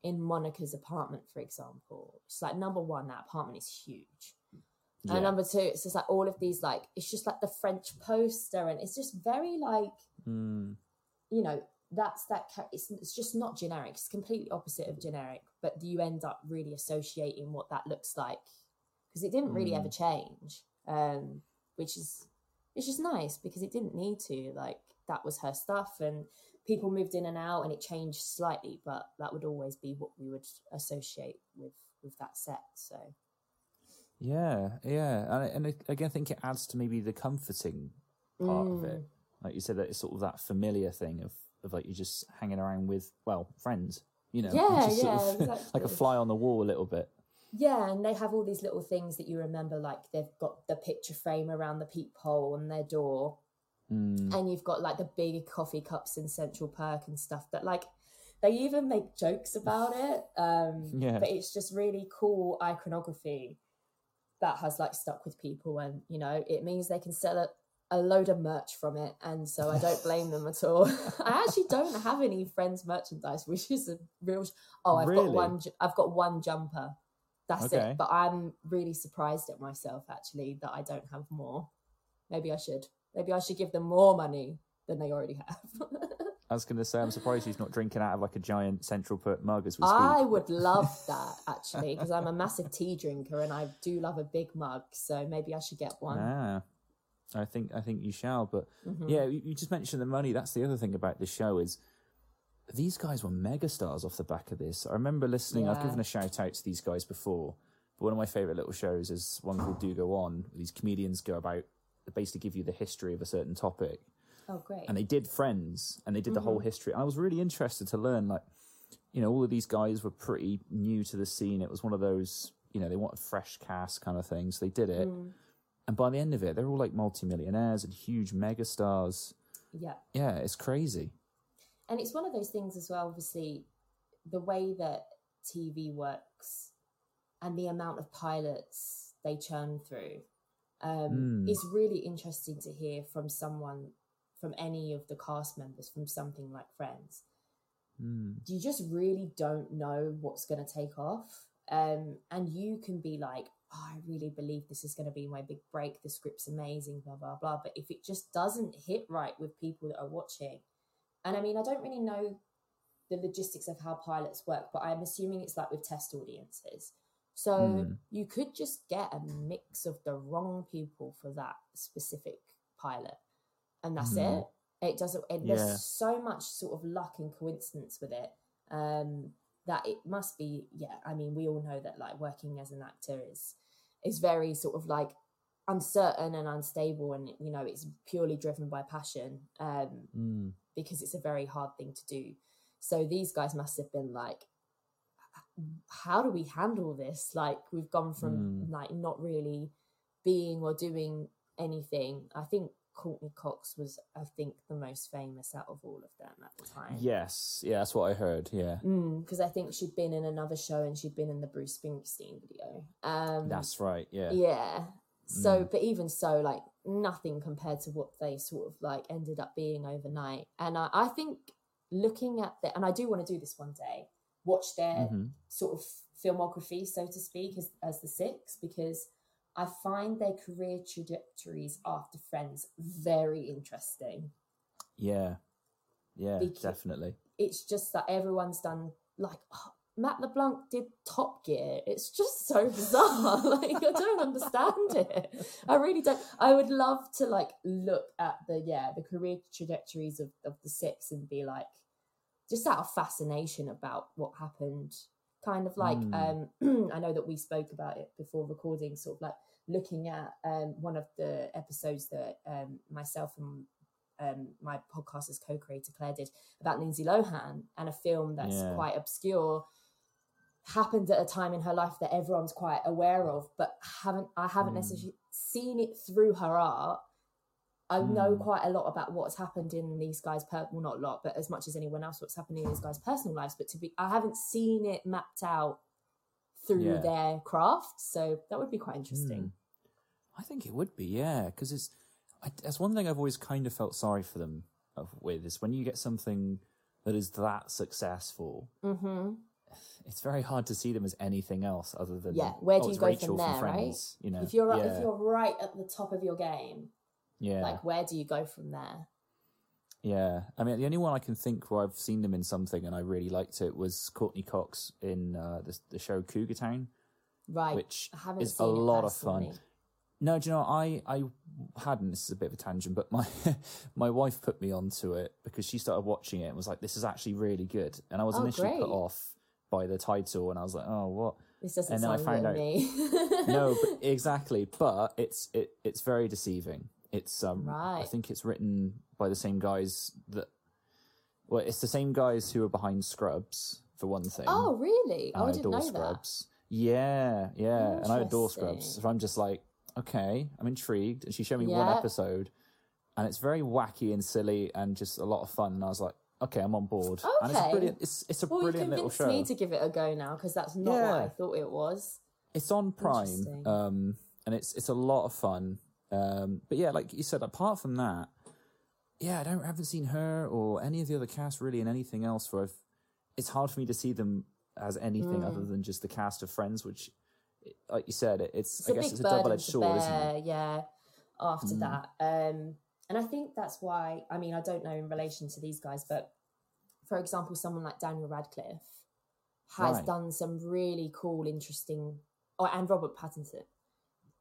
in Monica's apartment, for example, it's like number one, that apartment is huge. Yeah. And number two, it's just like all of these, like, it's just like the French poster, and it's just very like, Mm, you know, that's that, it's, it's just not generic. It's completely opposite of generic, but you end up really associating what that looks like because it didn't really Mm. ever change, um, which is, it's just nice because it didn't need to. Like, that was her stuff, and people moved in and out, and it changed slightly, but that would always be what we would associate with with that set. So, yeah, yeah, and, I- and again, I think it adds to maybe the comforting part of Mm. it. Like you said, that it's sort of that familiar thing of, of like you're just hanging around with well friends, you know, Yeah, just sort yeah, of like a fly on the wall a little bit. Yeah, and they have all these little things that you remember, like they've got the picture frame around the peephole on their door, Mm. and you've got like the big coffee cups in Central Perk and stuff that like they even make jokes about it. Um, Yeah. but it's just really cool iconography that has like stuck with people, and you know it means they can sell a, a load of merch from it, and so I don't blame them at all. I actually don't have any friends merchandise, which is a real. Sh- oh, I've Really? got one. I've got one jumper. That's Okay. it. But I'm really surprised at myself actually that I don't have more. Maybe I should. Maybe I should give them more money than they already have. I was going to say, I'm surprised he's not drinking out of like a giant Central Perk mug as we speak. I would love that actually because I'm a massive tea drinker and I do love a big mug. So maybe I should get one. Yeah, I think I think you shall. But Mhm. yeah, you, you just mentioned the money. That's the other thing about this show is these guys were megastars off the back of this. I remember listening. I've given a shout out to these guys before. But one of my favorite little shows is one called Do Go On. These comedians go about basically give you the history of a certain topic. Oh, great. and they did Friends, and they did the whole Mhm. history. And I was really interested to learn, like, you know, all of these guys were pretty new to the scene. It was one of those, you know, they wanted fresh cast kind of things. They did it, Mm, and by the end of it, they're all like multimillionaires and huge megastars. yeah. Yeah, it's crazy. And it's one of those things as well, obviously, the way that TV works and the amount of pilots they churn through um, Mm. is really interesting to hear from someone, from any of the cast members, from something like Friends. Mm. You just really don't know what's going to take off. Um, and you can be like, oh, I really believe this is going to be my big break. The script's amazing, blah, blah, blah. But if it just doesn't hit right with people that are watching, and I mean, I don't really know the logistics of how pilots work, but I'm assuming it's like with test audiences. So Mm. you could just get a mix of the wrong people for that specific pilot, and that's Mm. it. It doesn't. It, Yeah. There's so much sort of luck and coincidence with it um, that it must be. Yeah, I mean, we all know that like working as an actor is is very sort of like uncertain and unstable, and you know it's purely driven by passion. Um, Mm. because it's a very hard thing to do. So these guys must have been like, how do we handle this? Like we've gone from Mm. like not really being or doing anything. I think Courteney Cox was, I think, the most famous out of all of them at the time. Yes, yeah, that's what I heard. Yeah, Because I think she'd been in another show and she'd been in the Bruce Springsteen video. Um, that's right. Yeah, yeah. So, Mm. but even so, like nothing compared to what they sort of like ended up being overnight. And I, I think looking at the, and I do want to do this one day, watch their Mhm. sort of filmography, so to speak, as, as the six, because I find their career trajectories after Friends very interesting. yeah, yeah, Because- definitely. It's just that everyone's done like oh, Matt LeBlanc did Top Gear. It's just so bizarre. like I don't understand it. I really don't. I would love to like look at the yeah the career trajectories of of the six and be like just out of fascination about what happened. Kind of like um I know that we spoke about it before recording, sort of like looking at um one of the episodes that um myself and um, my podcast as co-creator Claire did about Lindsay Lohan and a film that's Yeah. quite obscure happened at a time in her life that everyone's quite aware of, but haven't I haven't Mm. necessarily seen it through her art. I know Mm. quite a lot about what's happened in these guys' per well not a lot, but as much as anyone else what's happening in these guys' personal lives. But to be I haven't seen it mapped out through Yeah. their craft. So that would be quite interesting. Mm. I think it would be, yeah, because it's I, that's one thing I've always kind of felt sorry for them with is when you get something that is that successful, Mm-hmm. it's very hard to see them as anything else other than Yeah, where oh, do you go Rachel from there, Friends, right? You know, If you're yeah, if you're right at the top of your game, yeah, like where do you go from there? yeah. I mean, the only one I can think where I've seen them in something and I really liked it was Courteney Cox in uh, the, the show Cougar Town. Right. Which is a lot of fun. No, do you know I I hadn't. This is a bit of a tangent, but my my wife put me onto it because she started watching it and was like, "This is actually really good." And I was Oh, initially great. put off by the title, and I was like, "Oh, what?" This doesn't and then I sound found out. me. no, but exactly. But it's it it's very deceiving. It's um I think it's written by the same guys that well, it's the same guys who are behind Scrubs for one thing. oh, really? Oh, I I didn't adore know Scrubs. Yeah, yeah. And I adore Scrubs. So I'm just like, okay, I'm intrigued. And she showed me one episode and it's very wacky and silly and just a lot of fun. And I was like, okay, I'm on board. And it's a Okay. brilliant, it's, it's a Well, brilliant little show. me to give it a go now because that's not what I thought it was. It's on Prime, um, and it's it's a lot of fun. Um, but yeah, like you said, apart from that, yeah, I don't I haven't seen her or any of the other cast really in anything else. For it's hard for me to see them as anything Mm. other than just the cast of Friends, which, like you said, it's, It's I guess it's a double edged sword, isn't it? yeah. After Mm. that, um, and I think that's why. I mean, I don't know in relation to these guys, but for example, someone like Daniel Radcliffe has Right. done some really cool, interesting, oh, and Robert Pattinson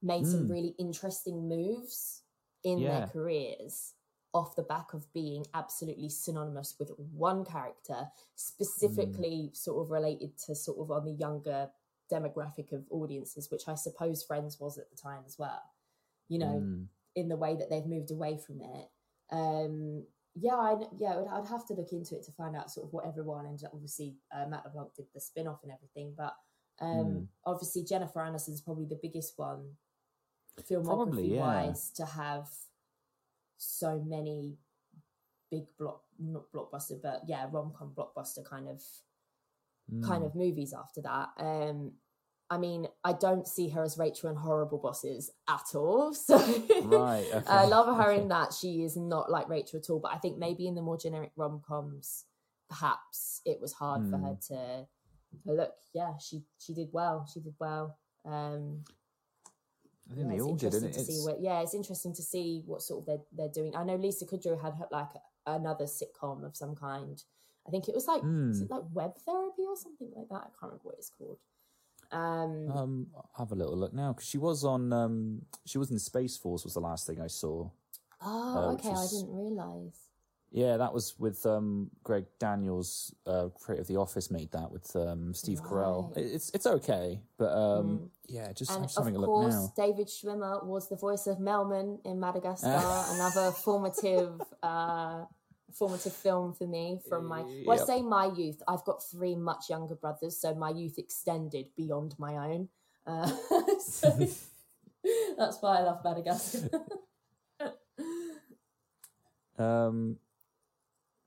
made some Mm. really interesting moves in Yeah. their careers off the back of being absolutely synonymous with one character, specifically Mm. sort of related to sort of on the younger demographic of audiences, which I suppose Friends was at the time as well. You know, Mm. in the way that they've moved away from it. Um, yeah, I, yeah, I'd, I'd have to look into it to find out sort of what everyone and obviously uh, Matt LeBlanc did the spin off and everything, but um, Mm. obviously Jennifer Aniston's probably the biggest one filmography Probably, yeah. wise to have so many big block not blockbuster but yeah rom-com blockbuster kind of kind Mm. of movies after that um I mean, I don't see her as Rachel in Horrible Bosses at all. So Right, okay, I love her okay. in that. She is not like Rachel at all. But I think maybe in the more generic rom coms, perhaps it was hard for Hmm. her to. But look, yeah, she she did well. She did well. Um, I think yeah, they it's all did, interesting isn't it? to see It's, what. Yeah, it's interesting to see what sort of they're they're doing. I know Lisa Kudrow had her, like another sitcom of some kind. I think it was like is Hmm. it like web therapy or something like that. I can't remember what it's called. Um, um, I'll have a little look now because she was on. Um, she was in Space Force. Was the last thing I saw. oh, uh, okay, is- I didn't realize. Yeah, that was with um, Greg Daniels, uh, creator of The Office, made that with um, Steve Carell. Right. It- It's it's okay, but um, Mm. yeah, just And I'm just of having a look course, now. David Schwimmer was the voice of Melman in Madagascar, another formative, uh, formative film for me from my. Well, I say my youth. I've got three much younger brothers, so my youth extended beyond my own. Uh, so that's why I love Madagascar. Um,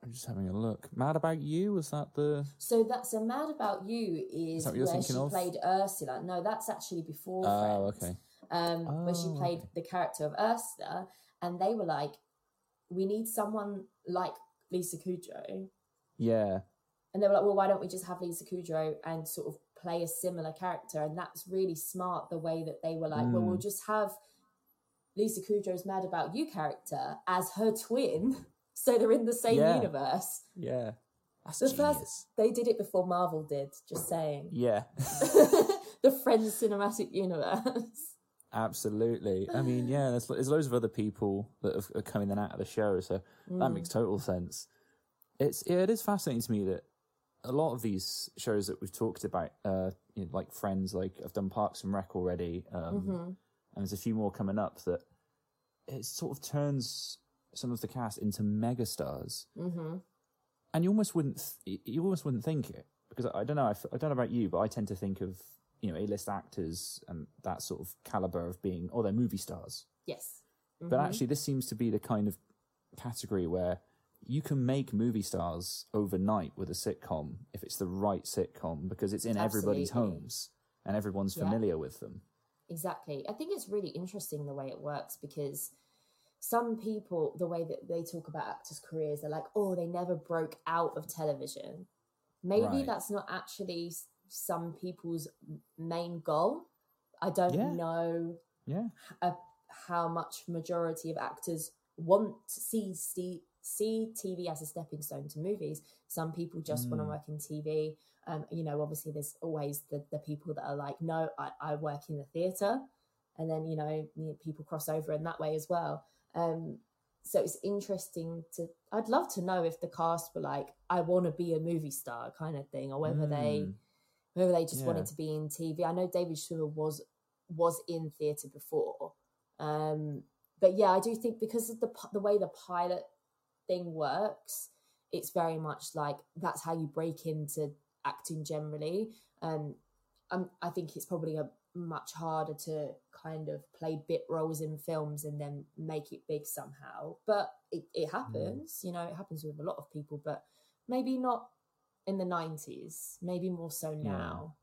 I'm just having a look. Mad About You was that the? so that's so mad about you is, that where she of? played Ursula. No, that's actually before. Oh, Friends. okay. um, where she Oh, played the character of Ursula, and they were like, "We need someone like Lisa Kudrow," Yeah, and they were like, "Well, why don't we just have Lisa Kudrow and sort of play a similar character?" And that's really smart the way that they were like, "Well, we'll Mm. just have Lisa Kudrow's Mad About You character as her twin, so they're in the same Yeah. universe." yeah. That's The genius. first they did it before Marvel did. Just saying, Yeah, the Friends cinematic universe. absolutely. I mean, yeah, there's there's loads of other people that have, are coming in and out of the show, so that Mm. makes total sense. It's yeah, it is fascinating to me that a lot of these shows that we've talked about, uh, you know, like Friends, like I've done Parks and Rec already, um, Mhm. and there's a few more coming up that it sort of turns some of the cast into megastars, Mm-hmm. and you almost wouldn't th- you almost wouldn't think it because I, I don't know I, f- I don't know about you, but I tend to think of you know A-list actors and that sort of caliber of being oh they're movie stars, Yes. but Mhm. actually this seems to be the kind of category where you can make movie stars overnight with a sitcom if it's the right sitcom because it's in everybody's homes and everyone's Yeah. familiar with them. Exactly. I think it's really interesting the way it works because some people, the way that they talk about actors' careers, they're like, oh, they never broke out of television. Maybe Right. that's not actually some people's main goal. I don't Yeah. know Yeah. uh, how much majority of actors want to see, see see TV as a stepping stone to movies. Some people just want to Mm. work in TV. Um, you know, obviously there's always the, the people that are like, no, I, I work in the theatre. And then, you know, people cross over in that way as well. Um, so it's interesting to, I'd love to know if the cast were like, I want to be a movie star kind of thing, or whether they, Mm. whether they just Yeah. wanted to be in TV. I know David Schwimmer was was in theatre before, um, but yeah, I do think because of the the way the pilot thing works, it's very much like that's how you break into acting generally. Um, um, I think it's probably a much harder to kind of play bit roles in films and then make it big somehow. But it, it happens, you know, it happens with a lot of people, but maybe not in the 90s, maybe more so Yeah. now.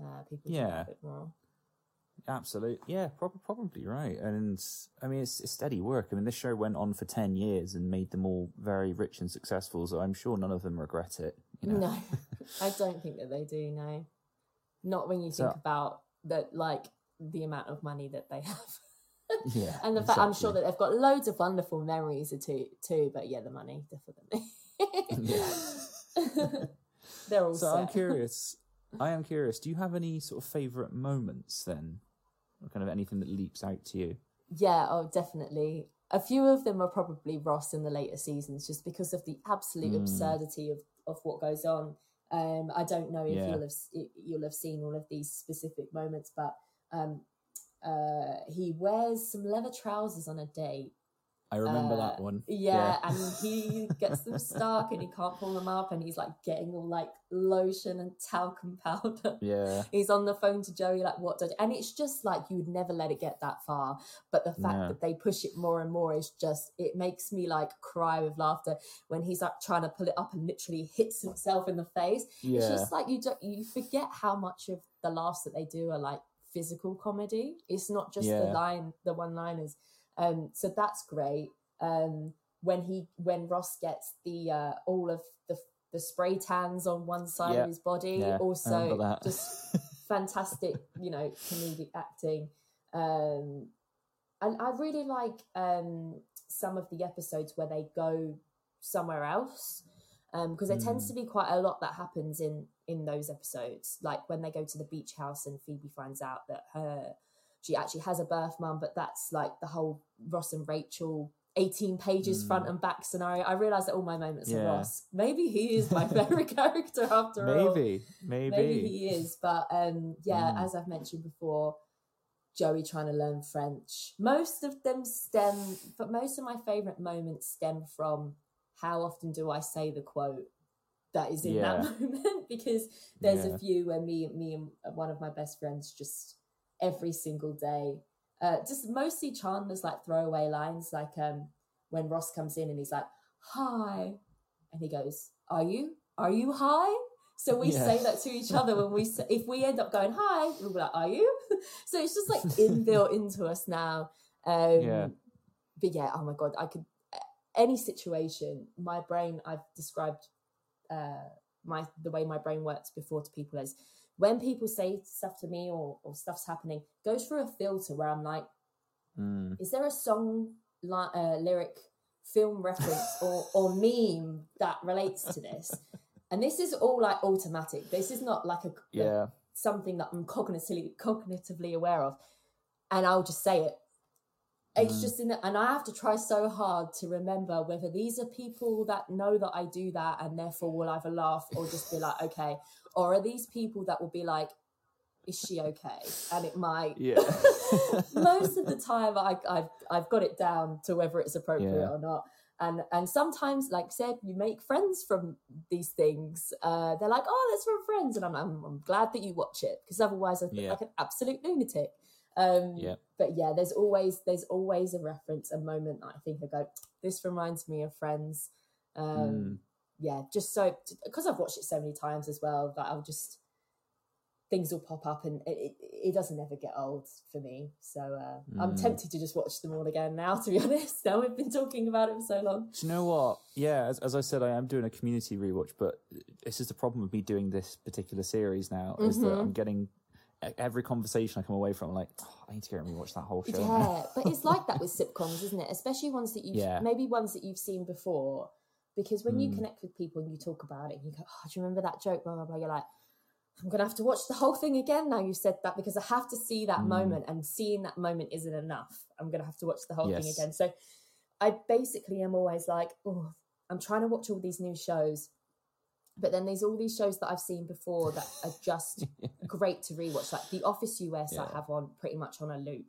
Uh, people Yeah. a bit more. Absolutely, yeah, prob- probably right. And I mean, it's, it's steady work. I mean, this show went on for ten years and made them all very rich and successful. So I'm sure none of them regret it. You know? No, I don't think that they do. No, not when you So- think about that, like the amount of money that they have, Yeah, and the fact I'm sure that they've got loads of wonderful memories too. Too, but yeah, the money definitely. They're all So I'm curious. I am curious. Do you have any sort of favorite moments then, or kind of anything that leaps out to you? Yeah, oh, definitely. A few of them are probably Ross in the later seasons, just because of the absolute Mm. absurdity of, of what goes on. Um, I don't know if Yeah. you'll have you'll have seen all of these specific moments, but um, uh, he wears some leather trousers on a date. I remember Uh, that one. Yeah, and he gets them stuck and he can't pull them up, and he's like getting all like lotion and talcum powder. Yeah. He's on the phone to Joey, like, what? Did... And it's just like you would never let it get that far. But the fact No. that they push it more and more is just, it makes me like cry with laughter when he's like trying to pull it up and literally hits himself in the face. It's just like you don't, you forget how much of the laughs that they do are like physical comedy. It's not just the line, the one liners. Um, so that's great. Um, when he when Ross gets the uh, all of the the spray tans on one side of his body, Yeah, also just fantastic, you know, comedic acting. Um, and I really like um, some of the episodes where they go somewhere else because there tends Mm. to be quite a lot that happens in in those episodes like when they go to the beach house and phoebe finds out that her she actually has a birth mum but that's like the whole ross and rachel 18 pages front Mm. and back scenario i realize that all my moments are ross maybe he is my favorite character after all Maybe, maybe. maybe he is but um yeah Mm. as i've mentioned before joey trying to learn french most of them stem but most of my favorite moments stem from how often do i say the quote that is in that moment because there's Yeah. a few where me me and one of my best friends just every single day. Uh just mostly chandler's like throwaway lines like um when ross comes in and he's like hi and he goes are you are you high so we say that to each other when we say, if we end up going hi we'll be like are you? So it's just like inbuilt into us now. Um Yeah. but yeah oh my god i could any situation my brain i've described uh my the way my brain works before to people is when people say stuff to me or, or stuff's happening goes through a filter where i'm like Mm. is there a song li- uh, lyric film reference or, or meme that relates to this and this is all like automatic this is not like a Yeah. something that i'm cognitively cognitively aware of and i'll just say it it's Mm. just in the, and i have to try so hard to remember whether these are people that know that i do that and therefore will either laugh or just be like okay or are these people that will be like is she okay and it might Yeah. most of the time I, I've, I've got it down to whether it's appropriate Yeah. or not and and sometimes like I said you make friends from these things uh they're like oh that's from friends and i'm, I'm, I'm glad that you watch it because otherwise i feel Yeah. like an absolute lunatic um Yeah. but yeah there's always there's always a reference a moment that i think i go this reminds me of friends um Mm. yeah just so because i've watched it so many times as well that i'll just things will pop up and it, it, it doesn't ever get old for me so uh, i'm Mm. tempted to just watch them all again now to be honest now we've been talking about it for so long Do you know what? Yeah, as, as I said, I am doing a community rewatch, but this is the problem with me doing this particular series now is that Mhm. I'm getting every conversation I come away from, I'm like, oh, I need to go and rewatch that whole show. yeah but it's like that with sitcoms isn't it especially ones that you've Yeah. maybe ones that you've seen before because when you Mm. connect with people and you talk about it and you go oh do you remember that joke blah blah blah you're like I'm gonna have to watch the whole thing again now you said that because I have to see that Mm. moment and seeing that moment isn't enough. I'm gonna have to watch the whole thing again. So I basically am always like, oh, I'm trying to watch all these new shows, but then there's all these shows that I've seen before that are just great to rewatch. Like The Office US, I have on pretty much on a loop,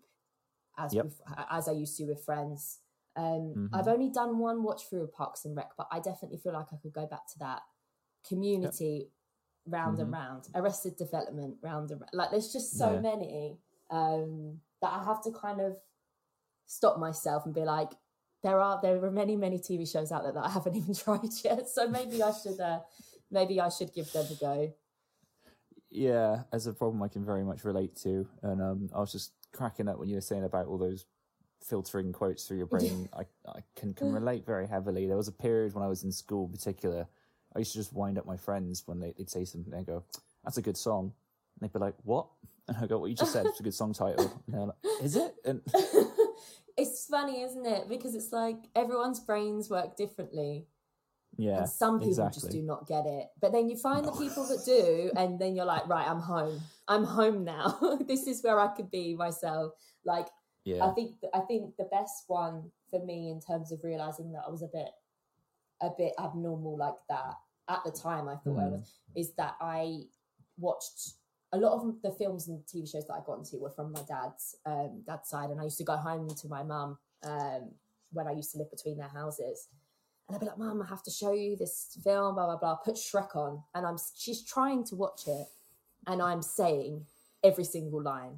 as Yep. as I used to with Friends. Um, Mhm. I've only done one watch through of Parks and Rec, but I definitely feel like I could go back to that. Community, round and round. Arrested Development, round and round. Like there's just so Yeah. many um, that I have to kind of stop myself and be like, there are there are many many TV shows out there that I haven't even tried yet. So maybe I should uh, maybe I should give them a go. Yeah, as a problem I can very much relate to. And um, I was just cracking up when you were saying about all those filtering quotes through your brain. I, I can, can relate very heavily. There was a period when I was in school in particular, I used to just wind up my friends when they, they'd say something, they'd go, that's a good song. And they'd be like, what? And I go, what you just said, it's a good song title. And they're like, is it? And It's funny, isn't it? Because it's like everyone's brains work differently. Yeah, and some people exactly. just do not get it. But then you find the people that do, and then you're like, right, I'm home. I'm home now. this is where I could be myself. Like, Yeah, I think I think the best one for me in terms of realizing that I was a bit a bit abnormal like that at the time. I thought I Mm. was is that I watched a lot of the films and TV shows that I got into were from my dad's um, dad's side, and I used to go home to my mum um, when I used to live between their houses. And I'd be like, Mum, I have to show you this film, blah, blah, blah. Put Shrek on. And I'm she's trying to watch it. And I'm saying every single line,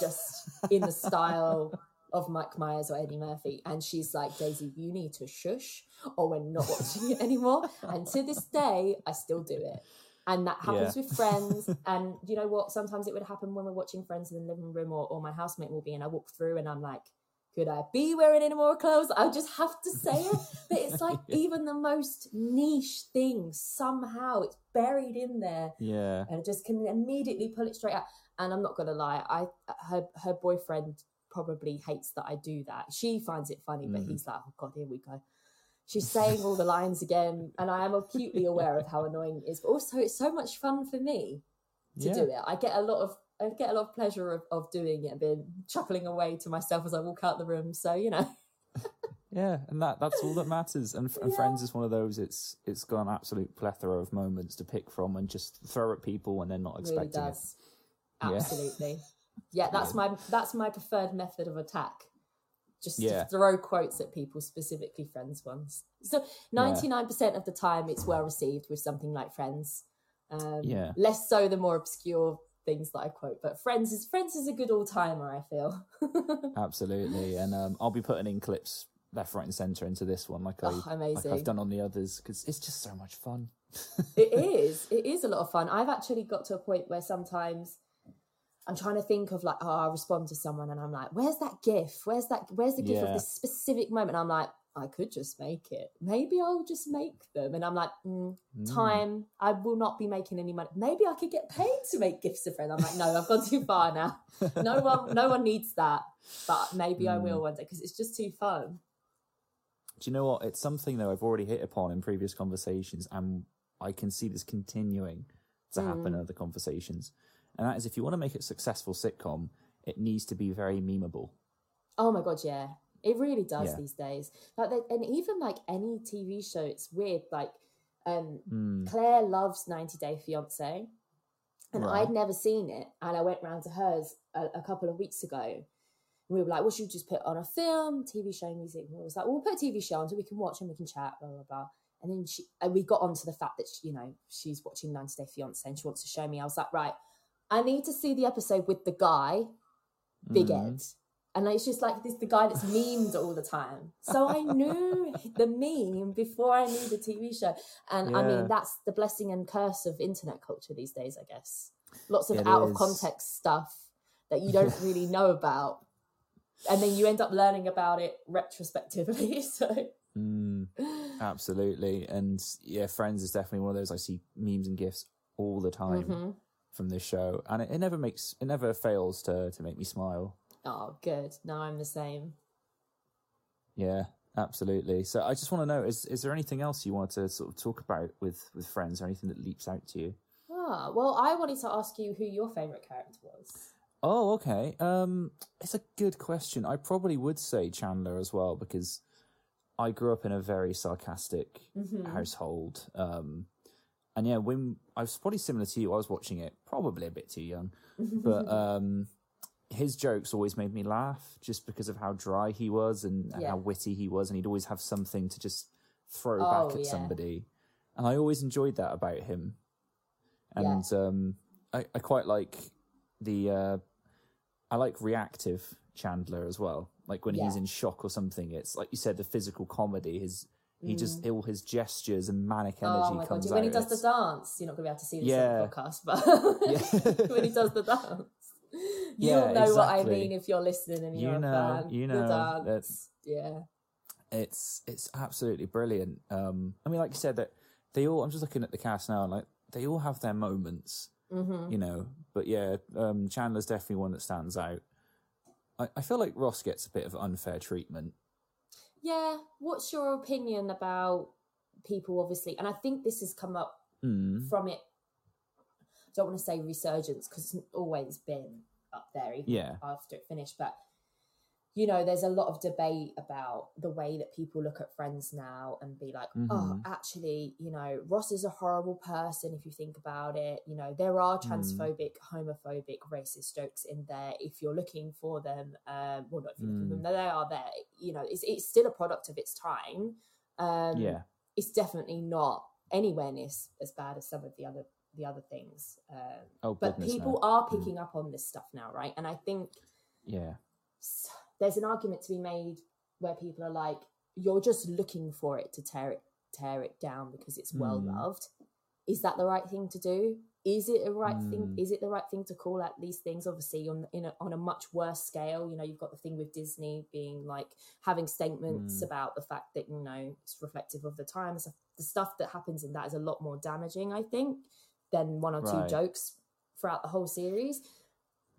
just in the style of Mike Myers or Eddie Murphy. And she's like, Daisy, you need to shush or we're not watching it anymore. And to this day, I still do it. And that happens Yeah. with friends. And you know what? Sometimes it would happen when we're watching friends in the living room or, or my housemate will be and I walk through and I'm like, could I be wearing any more clothes? I just have to say it. But it's like even the most niche thing, somehow it's buried in there yeah, and just can immediately pull it straight out. And I'm not gonna lie, I her her boyfriend probably hates that I do that. She finds it funny, but Mhm. he's like, oh god, here we go. She's saying all the lines again, and I am acutely aware of how annoying it is. But also, it's so much fun for me to yeah. do it. I get a lot of I get a lot of pleasure of, of doing it and being chuckling away to myself as I walk out the room. So you know, Yeah, and that that's all that matters. And, and Yeah. Friends is one of those. It's it's got an absolute plethora of moments to pick from and just throw at people when they're not really expecting it. does. Yeah. Absolutely. Yeah, that's my that's my preferred method of attack. Just Yeah. to throw quotes at people, specifically friends ones. So ninety nine percent of the time, it's well received with something like Friends. Um, Yeah. Less so the more obscure things that I quote, but Friends is Friends is a good all timer. I feel. Absolutely, and um, I'll be putting in clips left, right, and centre into this one, like I Oh, like amazing. I've done on the others, because it's just so much fun. it is. It is a lot of fun. I've actually got to a point where sometimes I'm trying to think of like, oh, I'll respond to someone and I'm like, where's that gif? Where's that where's the gif of this specific moment? I'm like, I could just make it. Maybe I'll just make them. And I'm like, mm, time. I will not be making any money. Maybe I could get paid to make gifts of friends. I'm like, no, I've gone too far now. No one, no one needs that. But maybe I Mm. will one day because it's just too fun. Do you know what? It's something though I've already hit upon in previous conversations, and I can see this continuing to happen in other conversations. And that is, if you want to make a successful sitcom, it needs to be very memeable. Oh my god, yeah. It really does Yeah. these days. Like they, and even like any TV show, it's weird. Like um Mm, Claire loves 90 Day Fiance. And Right. I'd never seen it. And I went round to hers a, a couple of weeks ago. We were like, well, should we just put on a film, TV show, music? And we was like, well, we'll put a TV show on so we can watch and we can chat, blah, blah, blah. And then she, and we got onto the fact that, she, you know, she's watching 90 Day Fiance and she wants to show me. I was like, right, I need to see the episode with the guy, Big Mhm. Ed. And it's just like this the guy that's memed all the time. So I knew the meme before I knew the TV show. And I mean, that's the blessing and curse of internet culture these days, I guess. Lots of It out of context stuff that you don't really know about. And then you end up learning about it retrospectively. So Mm, absolutely. And yeah, Friends is definitely one of those I see memes and gifs all the time Mhm. from this show. And it, it never makes it never fails to to make me smile. Oh, good. Now I'm the same. Yeah, absolutely. So I just want to know, is is there anything else you want to sort of talk about with with Friends or anything that leaps out to you? Ah, well, I wanted to ask you who your favourite character was. Oh, okay. Um, it's a good question. I probably would say Chandler as well because I grew up in a very sarcastic household. Um, and yeah, when I was probably similar to you, I was watching it probably a bit too young, but um, his jokes always made me laugh just because of how dry he was and, and Yeah. how witty he was, and he'd always have something to just throw Oh, back at yeah. somebody, and I always enjoyed that about him. and um, I, I quite like the uh, I like reactive Chandler as well. Like when he's in shock or something, it's like you said, the physical comedy. His he just Mm. all his gestures and manic Oh energy comes god! comes When he out. does the dance, you're not gonna be able to see this Yeah. on the podcast, but when he does the dance, Yeah, you'll know what I mean if you're listening and You you're know, a fan. you the know, dance, yeah. it's it's absolutely brilliant. Um, I mean, like you said, that they all. I'm just looking at the cast now, and like they all have their moments, hmm you know. But yeah, um, Chandler's definitely one that stands out. I, I feel like Ross gets a bit of unfair treatment. Yeah. What's your opinion about people? Obviously, and I think this has come up Mm. from it. I don't want to say resurgence because it's always been up there, even Yeah. after it finished. But you know, there's a lot of debate about the way that people look at Friends now and be like, "Oh, Mhm. actually, you know, Ross is a horrible person if you think about it." You know, there are Mm. transphobic, homophobic, racist jokes in there if you're looking for them. Um, well, not if you're looking for Mm. them, they are there. You know, it's it's still a product of its time. Um, yeah, it's definitely not anywhere near as bad as some of the other the other things. Um, Oh, but people no. are Mm. picking up on this stuff now, right? And I think yeah, there's an argument to be made where people are like, "You're just looking for it to tear it tear it down because it's well Mm. loved." Is that the right thing to do? Is it a right thing? Mm. Is it the right thing to call out these things? Obviously, on in a, on a much worse scale. You know, you've got the thing with Disney being like having statements Mm. about the fact that you know it's reflective of the times. The stuff that happens in that is a lot more damaging, I think, than one or two jokes throughout the whole series.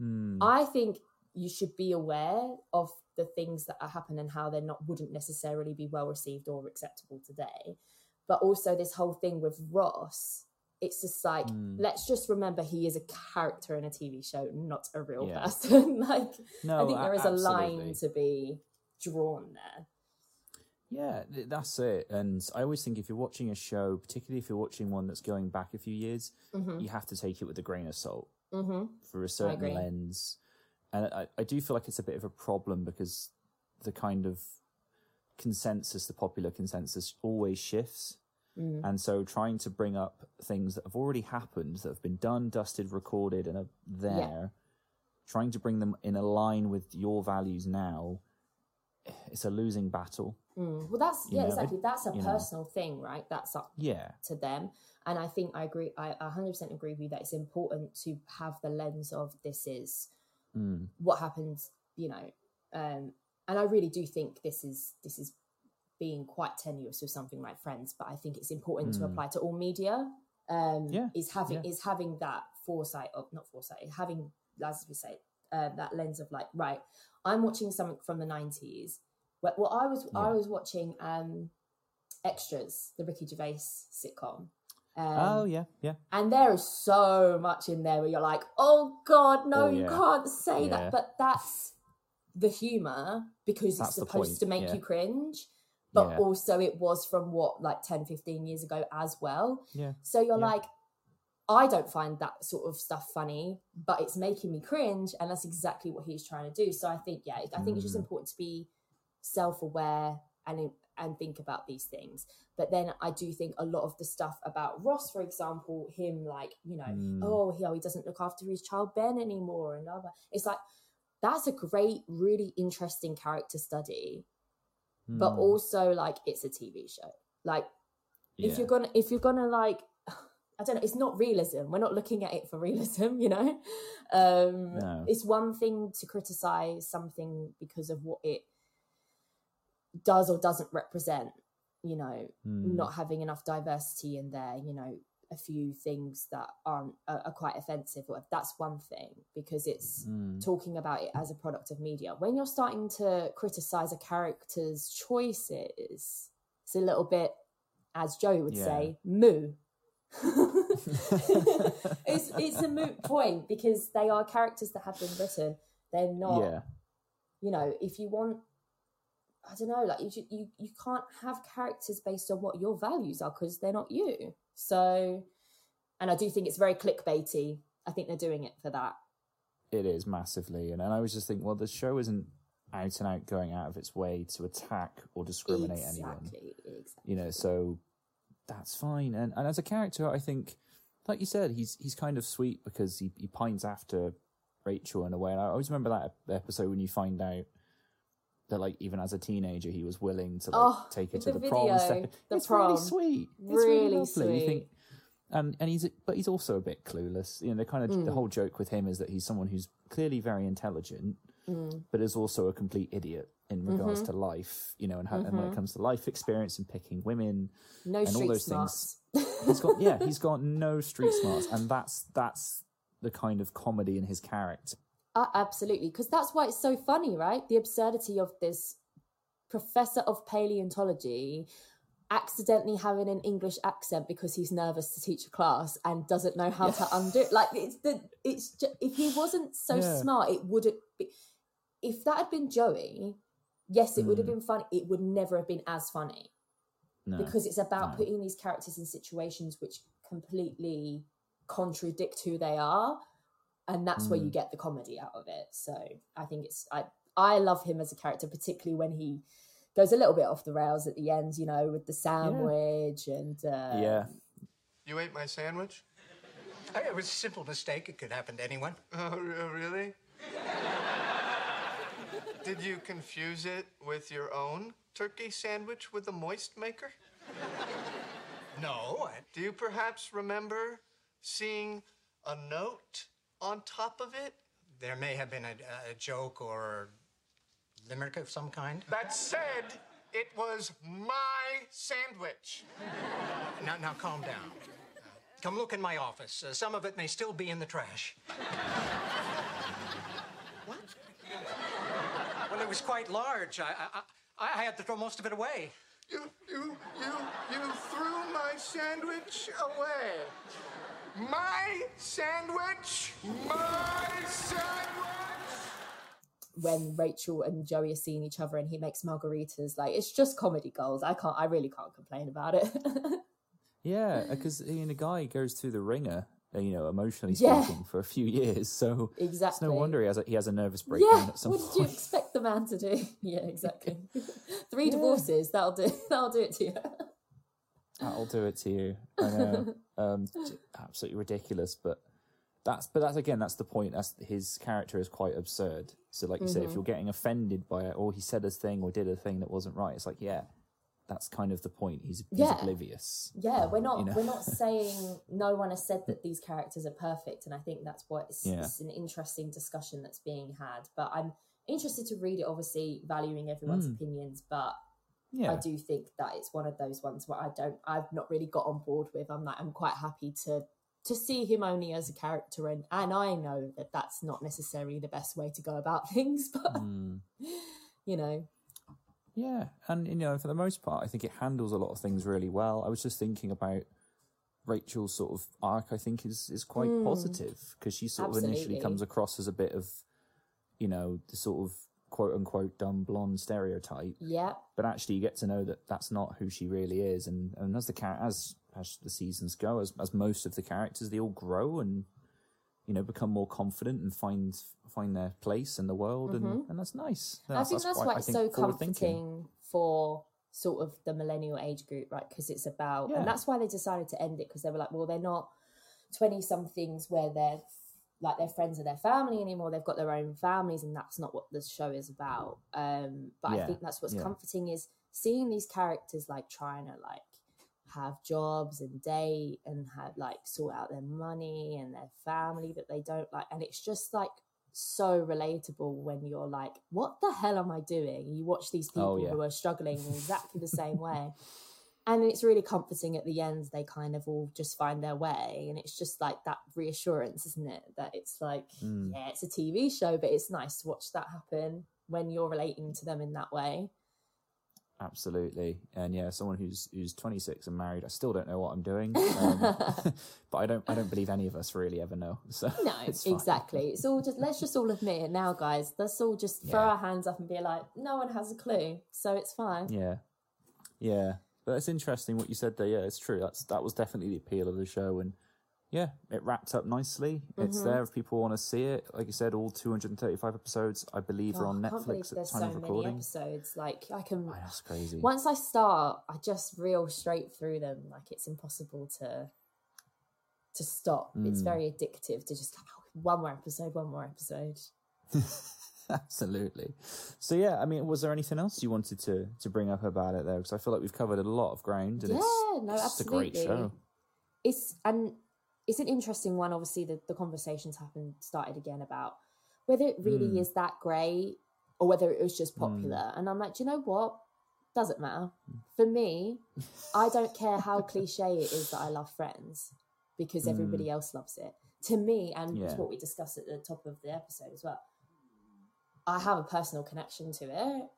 Mm. I think you should be aware of the things that are happening and how they're not wouldn't necessarily be well received or acceptable today. But also this whole thing with Ross, it's just like Mm. let's just remember he is a character in a TV show, not a real Yeah. person. like no, I think there is a line to be drawn there. Yeah, that's it. And I always think if you're watching a show, particularly if you're watching one that's going back a few years, hmm you have to take it with a grain of salt hmm for a certain lens. And I, I do feel like it's a bit of a problem because the kind of consensus, the popular consensus, always shifts. Mm. And so trying to bring up things that have already happened, that have been done, dusted, recorded, and are there, trying to bring them in a line with your values now, it's a losing battle. Mm. Well, that's yeah, know, exactly. That's a you know. personal thing, right? That's up Yeah. to them. And I think I agree. I 100% agree with you that it's important to have the lens of this is Mm. what happens, you know. Um, and I really do think this is this is being quite tenuous with something like Friends, but I think it's important to Mm. apply to all media. Um, Yeah, is having yeah. is having that foresight of not foresight, having as we say uh, that lens of like right, I'm watching something from the 90s. Well, well I was I was watching um, Extras, the Ricky Gervais sitcom. Um, oh, yeah, yeah. and there is so much in there where you're like, oh God, no, Oh, you can't say Yeah. that. But that's the humor because That's it's supposed to make yeah. you cringe. But Yeah. also, it was from what, like 10, 15 years ago as well. Yeah. So you're Yeah. like, I don't find that sort of stuff funny, but it's making me cringe. And that's exactly what he's trying to do. So I think, yeah, I think it's just Mm. important to be self aware and and think about these things. But then I do think a lot of the stuff about Ross, for example, him like, you know, Mm. oh, he, oh, he doesn't look after his child Ben anymore and other. It's like that's a great, really interesting character study, but Mm. also like it's a TV show. Like if you're gonna if you're gonna like I don't know, it's not realism. We're not looking at it for realism, you know. Um No. it's one thing to criticize something because of what it does or doesn't represent, you know, Mm. not having enough diversity in there, you know, a few things that aren't are, are quite offensive or that's one thing because it's Mm. talking about it as a product of media. When you're starting to criticize a character's choices, it's a little bit, as Joe would Yeah. say, moo. it's it's a moot point because they are characters that have been written. They're not, yeah. you know, if you want, I don't know, like you should- you you can't have characters based on what your values are because they're not you. So, and I do think it's very clickbaity. I think they're doing it for that. It is massively, and, and I was just thinking, well, the show isn't out and out going out of its way to attack or discriminate anyone. exactly, exactly. You know, so that's fine. And and as a character, I think like you said, he's he's kind of sweet because he, he pines after Rachel in a way. And I always remember that episode when you find out that like even as a teenager he was willing to like Oh, take her to the the, prom and video, the it's prom. really sweet. It's really, Really. You think sweet. and and he's but he's also a bit clueless. You know, the kind of Mm. the whole joke with him is that he's someone who's clearly very intelligent, Mm. but is also a complete idiot in regards Mhm. to life. You know, and, how, and when it comes to life experience and picking women No and all street those smarts. things, he's got yeah, he's got no street smarts, and that's that's the kind of comedy in his character. Uh, absolutely, because that's why it's so funny, right? The absurdity of this professor of paleontology accidentally having an English accent because he's nervous to teach a class and doesn't know how to undo it. Like it's the it's ju- if he wasn't so Yeah. smart, it wouldn't be. If that had been Joey, yes, it would have Mm. been funny. It would never have been as funny No. because it's about No. putting these characters in situations which completely contradict who they are and that's where you Mm. get the comedy out of it so i think it's i i love him as a character particularly when he goes a little bit off the rails at the end you know with the sandwich and uh yeah. You ate my sandwich? It was a simple mistake. It could happen to anyone. Oh, really? Did you confuse it with your own turkey sandwich with a moist maker? No. I- Do you perhaps remember seeing a note on top of it? There may have been a, a joke or limerick of some kind. That said, it was my sandwich. Now, now calm down. Come look in my office. Uh, some of it may still be in the trash. what? Well, it was quite large. I, I, I, I had to throw most of it away. You, you, you, you threw my sandwich away. My sandwich? My sandwich? when rachel and joey are seeing each other and he makes margaritas like it's just comedy gold i can't i really can't complain about it Yeah, because you know, the guy goes through the wringer, you know, emotionally Yeah. speaking, for a few years. So it's exactly no wonder he has a, he has a nervous breakdown yeah at some point. what point. did you expect the man to do yeah exactly three divorces that'll do that'll do it to you That'll do it to you. I know, um, absolutely ridiculous. But that's but that's again that's the point. That's his character is quite absurd. So like you said, if Mhm. you're getting offended by it, or he said a thing or did a thing that wasn't right, it's like yeah, that's kind of the point. He's, he's Yeah. oblivious. Yeah, we're not You know? we're not saying no one has said that these characters are perfect, and I think that's what it's, Yeah. it's an interesting discussion that's being had. But I'm interested to read it, obviously valuing everyone's Mm. opinions, but Yeah. I do think that it's one of those ones where I don't I've not really got on board with. I'm like I'm quite happy to to see him only as a character, and and I know that that's not necessarily the best way to go about things, but Mm. you know, Yeah, and you know, for the most part, I think it handles a lot of things really well. I was just thinking about Rachel's sort of arc. I think is is quite Mm. positive because she sort of initially comes across as a bit of, you know, the sort of quote unquote dumb blonde stereotype. yeah, But actually, you get to know that that's not who she really is, and and as the char- as as the seasons go, as as most of the characters, they all grow and you know become more confident and find find their place in the world, Mhm. and and that's nice. I think that's quite, why it's think, so comforting for sort of the millennial age group, right? Because it's about, Yeah. and that's why they decided to end it because they were like, well, they're not twenty somethings where they're like they're friends of their family anymore. They've got their own families, and that's not what the show is about. Um, but I think that's what's yeah. comforting is seeing these characters like trying to like have jobs and date and have like sort out their money and their family that they don't like and it's just like so relatable when you're like what the hell am i doing you watch these people Oh, yeah. who are struggling in exactly the same way and it's really comforting at the end they kind of all just find their way and it's just like that reassurance isn't it that it's like Mm. yeah it's a tv show but it's nice to watch that happen when you're relating to them in that way Absolutely, and yeah, someone who's who's 26 and married, I still don't know what I'm doing, um, but I don't I don't believe any of us really ever know. So No, it's exactly. It's all just let's just all admit it now, guys. Let's all just throw Yeah. our hands up and be like, no one has a clue, so it's fine. Yeah, yeah, but it's interesting what you said there. Yeah, it's true. That's that was definitely the appeal of the show, and yeah, it wrapped up nicely. It's Mhm. there if people want to see it. Like you said, all 235 episodes, I believe, are Oh, on I can't believe Netflix at the there's time so of many recording. episodes. Like I can. That's crazy. Once I start, I just reel straight through them. Like it's impossible to to stop. It's Mm. very addictive to just oh, one more episode, one more episode. Absolutely. So yeah, I mean, was there anything else you wanted to to bring up about it though? Because I feel like we've covered a lot of ground, and yeah, it's, no, it's a great show. It's and it's an interesting one. Obviously, the, the conversations happened started again about whether it really Mm. is that great or whether it was just Mm. popular. And I'm like, do you know what? Doesn't matter. For me, I don't care how cliche it is that I love Friends because everybody else loves it. To me, and it's Mm. Yeah. what we discussed at the top of the episode as well. I have a personal connection to it.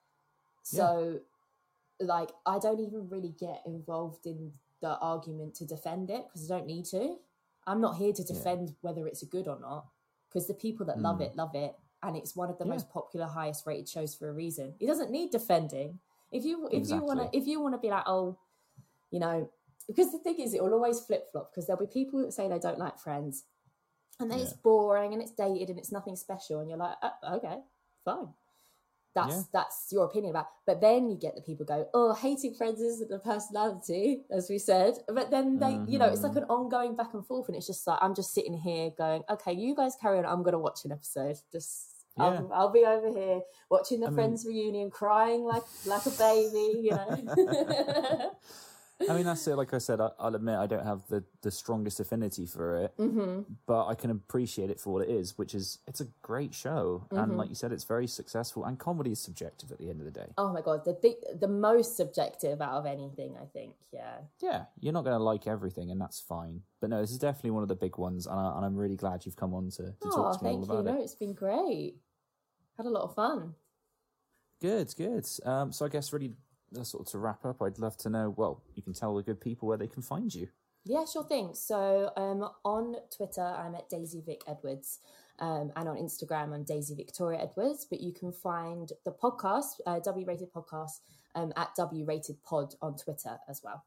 So, like, I don't even really get involved in the argument to defend it because I don't need to. I'm not here to Yeah. defend whether it's a good or not because the people that love Mm. it love it, and it's one of the Yeah. most popular, highest rated shows for a reason. It doesn't need defending. If you if you want to if you want to be like oh, you know, because the thing is it will always flip flop because there'll be people that say they don't like Friends, and then it's boring and it's dated and it's nothing special, and you're like oh, okay, fine. That's Yeah. that's your opinion about. But then you get the people go, oh, hating friends isn't a personality, as we said. But then they, you know, it's like Mm-hmm. an ongoing back and forth, and it's just like I'm just sitting here going, okay, you guys carry on. I'm gonna watch an episode. Just Yeah. I'll, I'll be over here watching the I mean- Friends reunion, crying like like a baby, you know. I mean, that's it. Like I said, I, I'll admit I don't have the, the strongest affinity for it, hmm but I can appreciate it for what it is, which is it's a great show, Mm-hmm. and like you said, it's very successful. And comedy is subjective at the end of the day. Oh my god, the big, the most subjective out of anything, I think. Yeah. Yeah, you're not going to like everything, and that's fine. But no, this is definitely one of the big ones, and, I, and I'm really glad you've come on to, to Oh, talk to me all thank you. about No, it. it's been great. Had a lot of fun. Good, good. Um, so I guess really, sort of to wrap up, I'd love to know. Well, you can tell the good people where they can find you. Yeah, sure thing. So um, on Twitter, I'm at Daisy Vic Edwards. Um, and on Instagram, I'm Daisy Victoria Edwards. But you can find the podcast, uh, W Rated Podcast, um, at W Rated Pod on Twitter as well.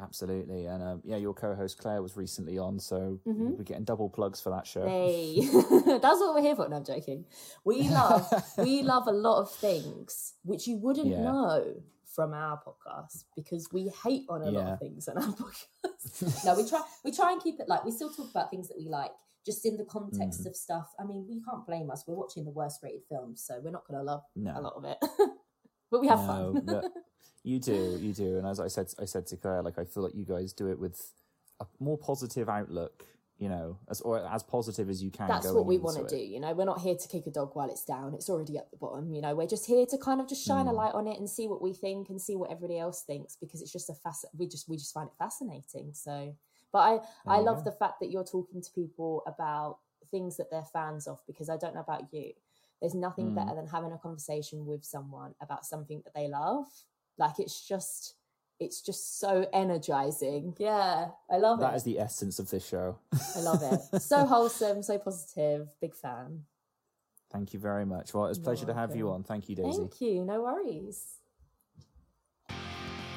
Absolutely, and um, yeah, your co-host Claire was recently on, so Mhm. we're getting double plugs for that show. Hey, that's what we're here for. No, I'm joking. We love we love a lot of things which you wouldn't Yeah. know from our podcast because we hate on a lot of things on our podcast. no, we try we try and keep it like we still talk about things that we like, just in the context Mm. of stuff. I mean, we can't blame us. We're watching the worst rated films, so we're not going to love No. a lot of it. But we have no, fun. but you do, you do, and as I said, I said to Claire, like I feel like you guys do it with a more positive outlook, you know, as or as positive as you can. That's what we want to do. You know, we're not here to kick a dog while it's down. It's already at the bottom. You know, we're just here to kind of just shine a Mm. light on it and see what we think and see what everybody else thinks because it's just a fasc- we just we just find it fascinating. So, but I I love the fact that you're talking to people about things that they're fans of because I don't know about you. There's nothing Mm. better than having a conversation with someone about something that they love. Like it's just it's just so energizing. Yeah, I love That That is the essence of this show. I love it. So wholesome, so positive. Big fan. Thank you very much. Well, it's a pleasure to have you on. Thank you, Daisy. Thank you. No worries.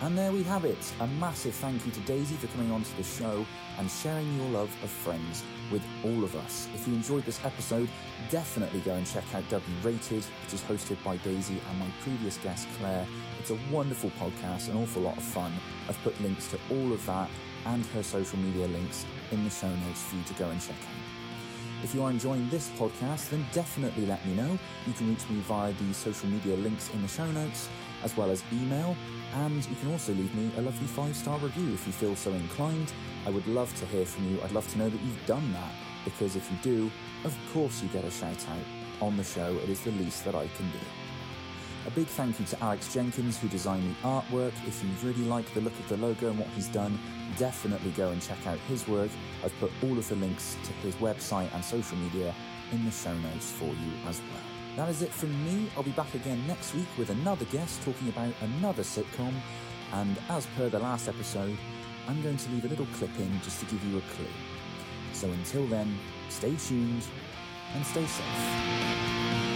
And there we have it. A massive thank you to Daisy for coming onto the show and sharing your love of Friends with all of us. If you enjoyed this episode, definitely go and check out W Rated, which is hosted by Daisy and my previous guest Claire. It's a wonderful podcast, an awful lot of fun. I've put links to all of that and her social media links in the show notes for you to go and check out. If you are enjoying this podcast, then definitely let me know. You can reach me via the social media links in the show notes, as well as email, and you can also leave me a lovely five star review if you feel so inclined. I would love to hear from you. I'd love to know that you've done that, because if you do, of course you get a shout out on the show. It is the least that I can do. A big thank you to Alex Jenkins who designed the artwork. If you really like the look of the logo and what he's done, definitely go and check out his work. I've put all of the links to his website and social media in the show notes for you as well. That is it from me. I'll be back again next week with another guest talking about another sitcom. And as per the last episode, I'm going to leave a little clip in just to give you a clue. So until then, stay tuned and stay safe.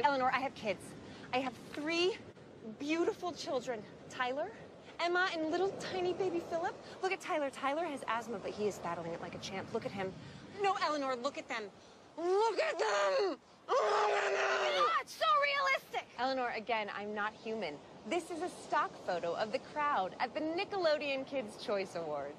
Eleanor, I have kids. I have three beautiful children Tyler, Emma and little tiny baby Philip. Look at Tyler. Tyler has asthma, but he is battling it like a champ. Look at him. No, Eleanor, look at them. Look at them! Oh, it's so realistic. Eleanor, again, I'm not human. This is a stock photo of the crowd at the Nickelodeon Kids' Choice Awards.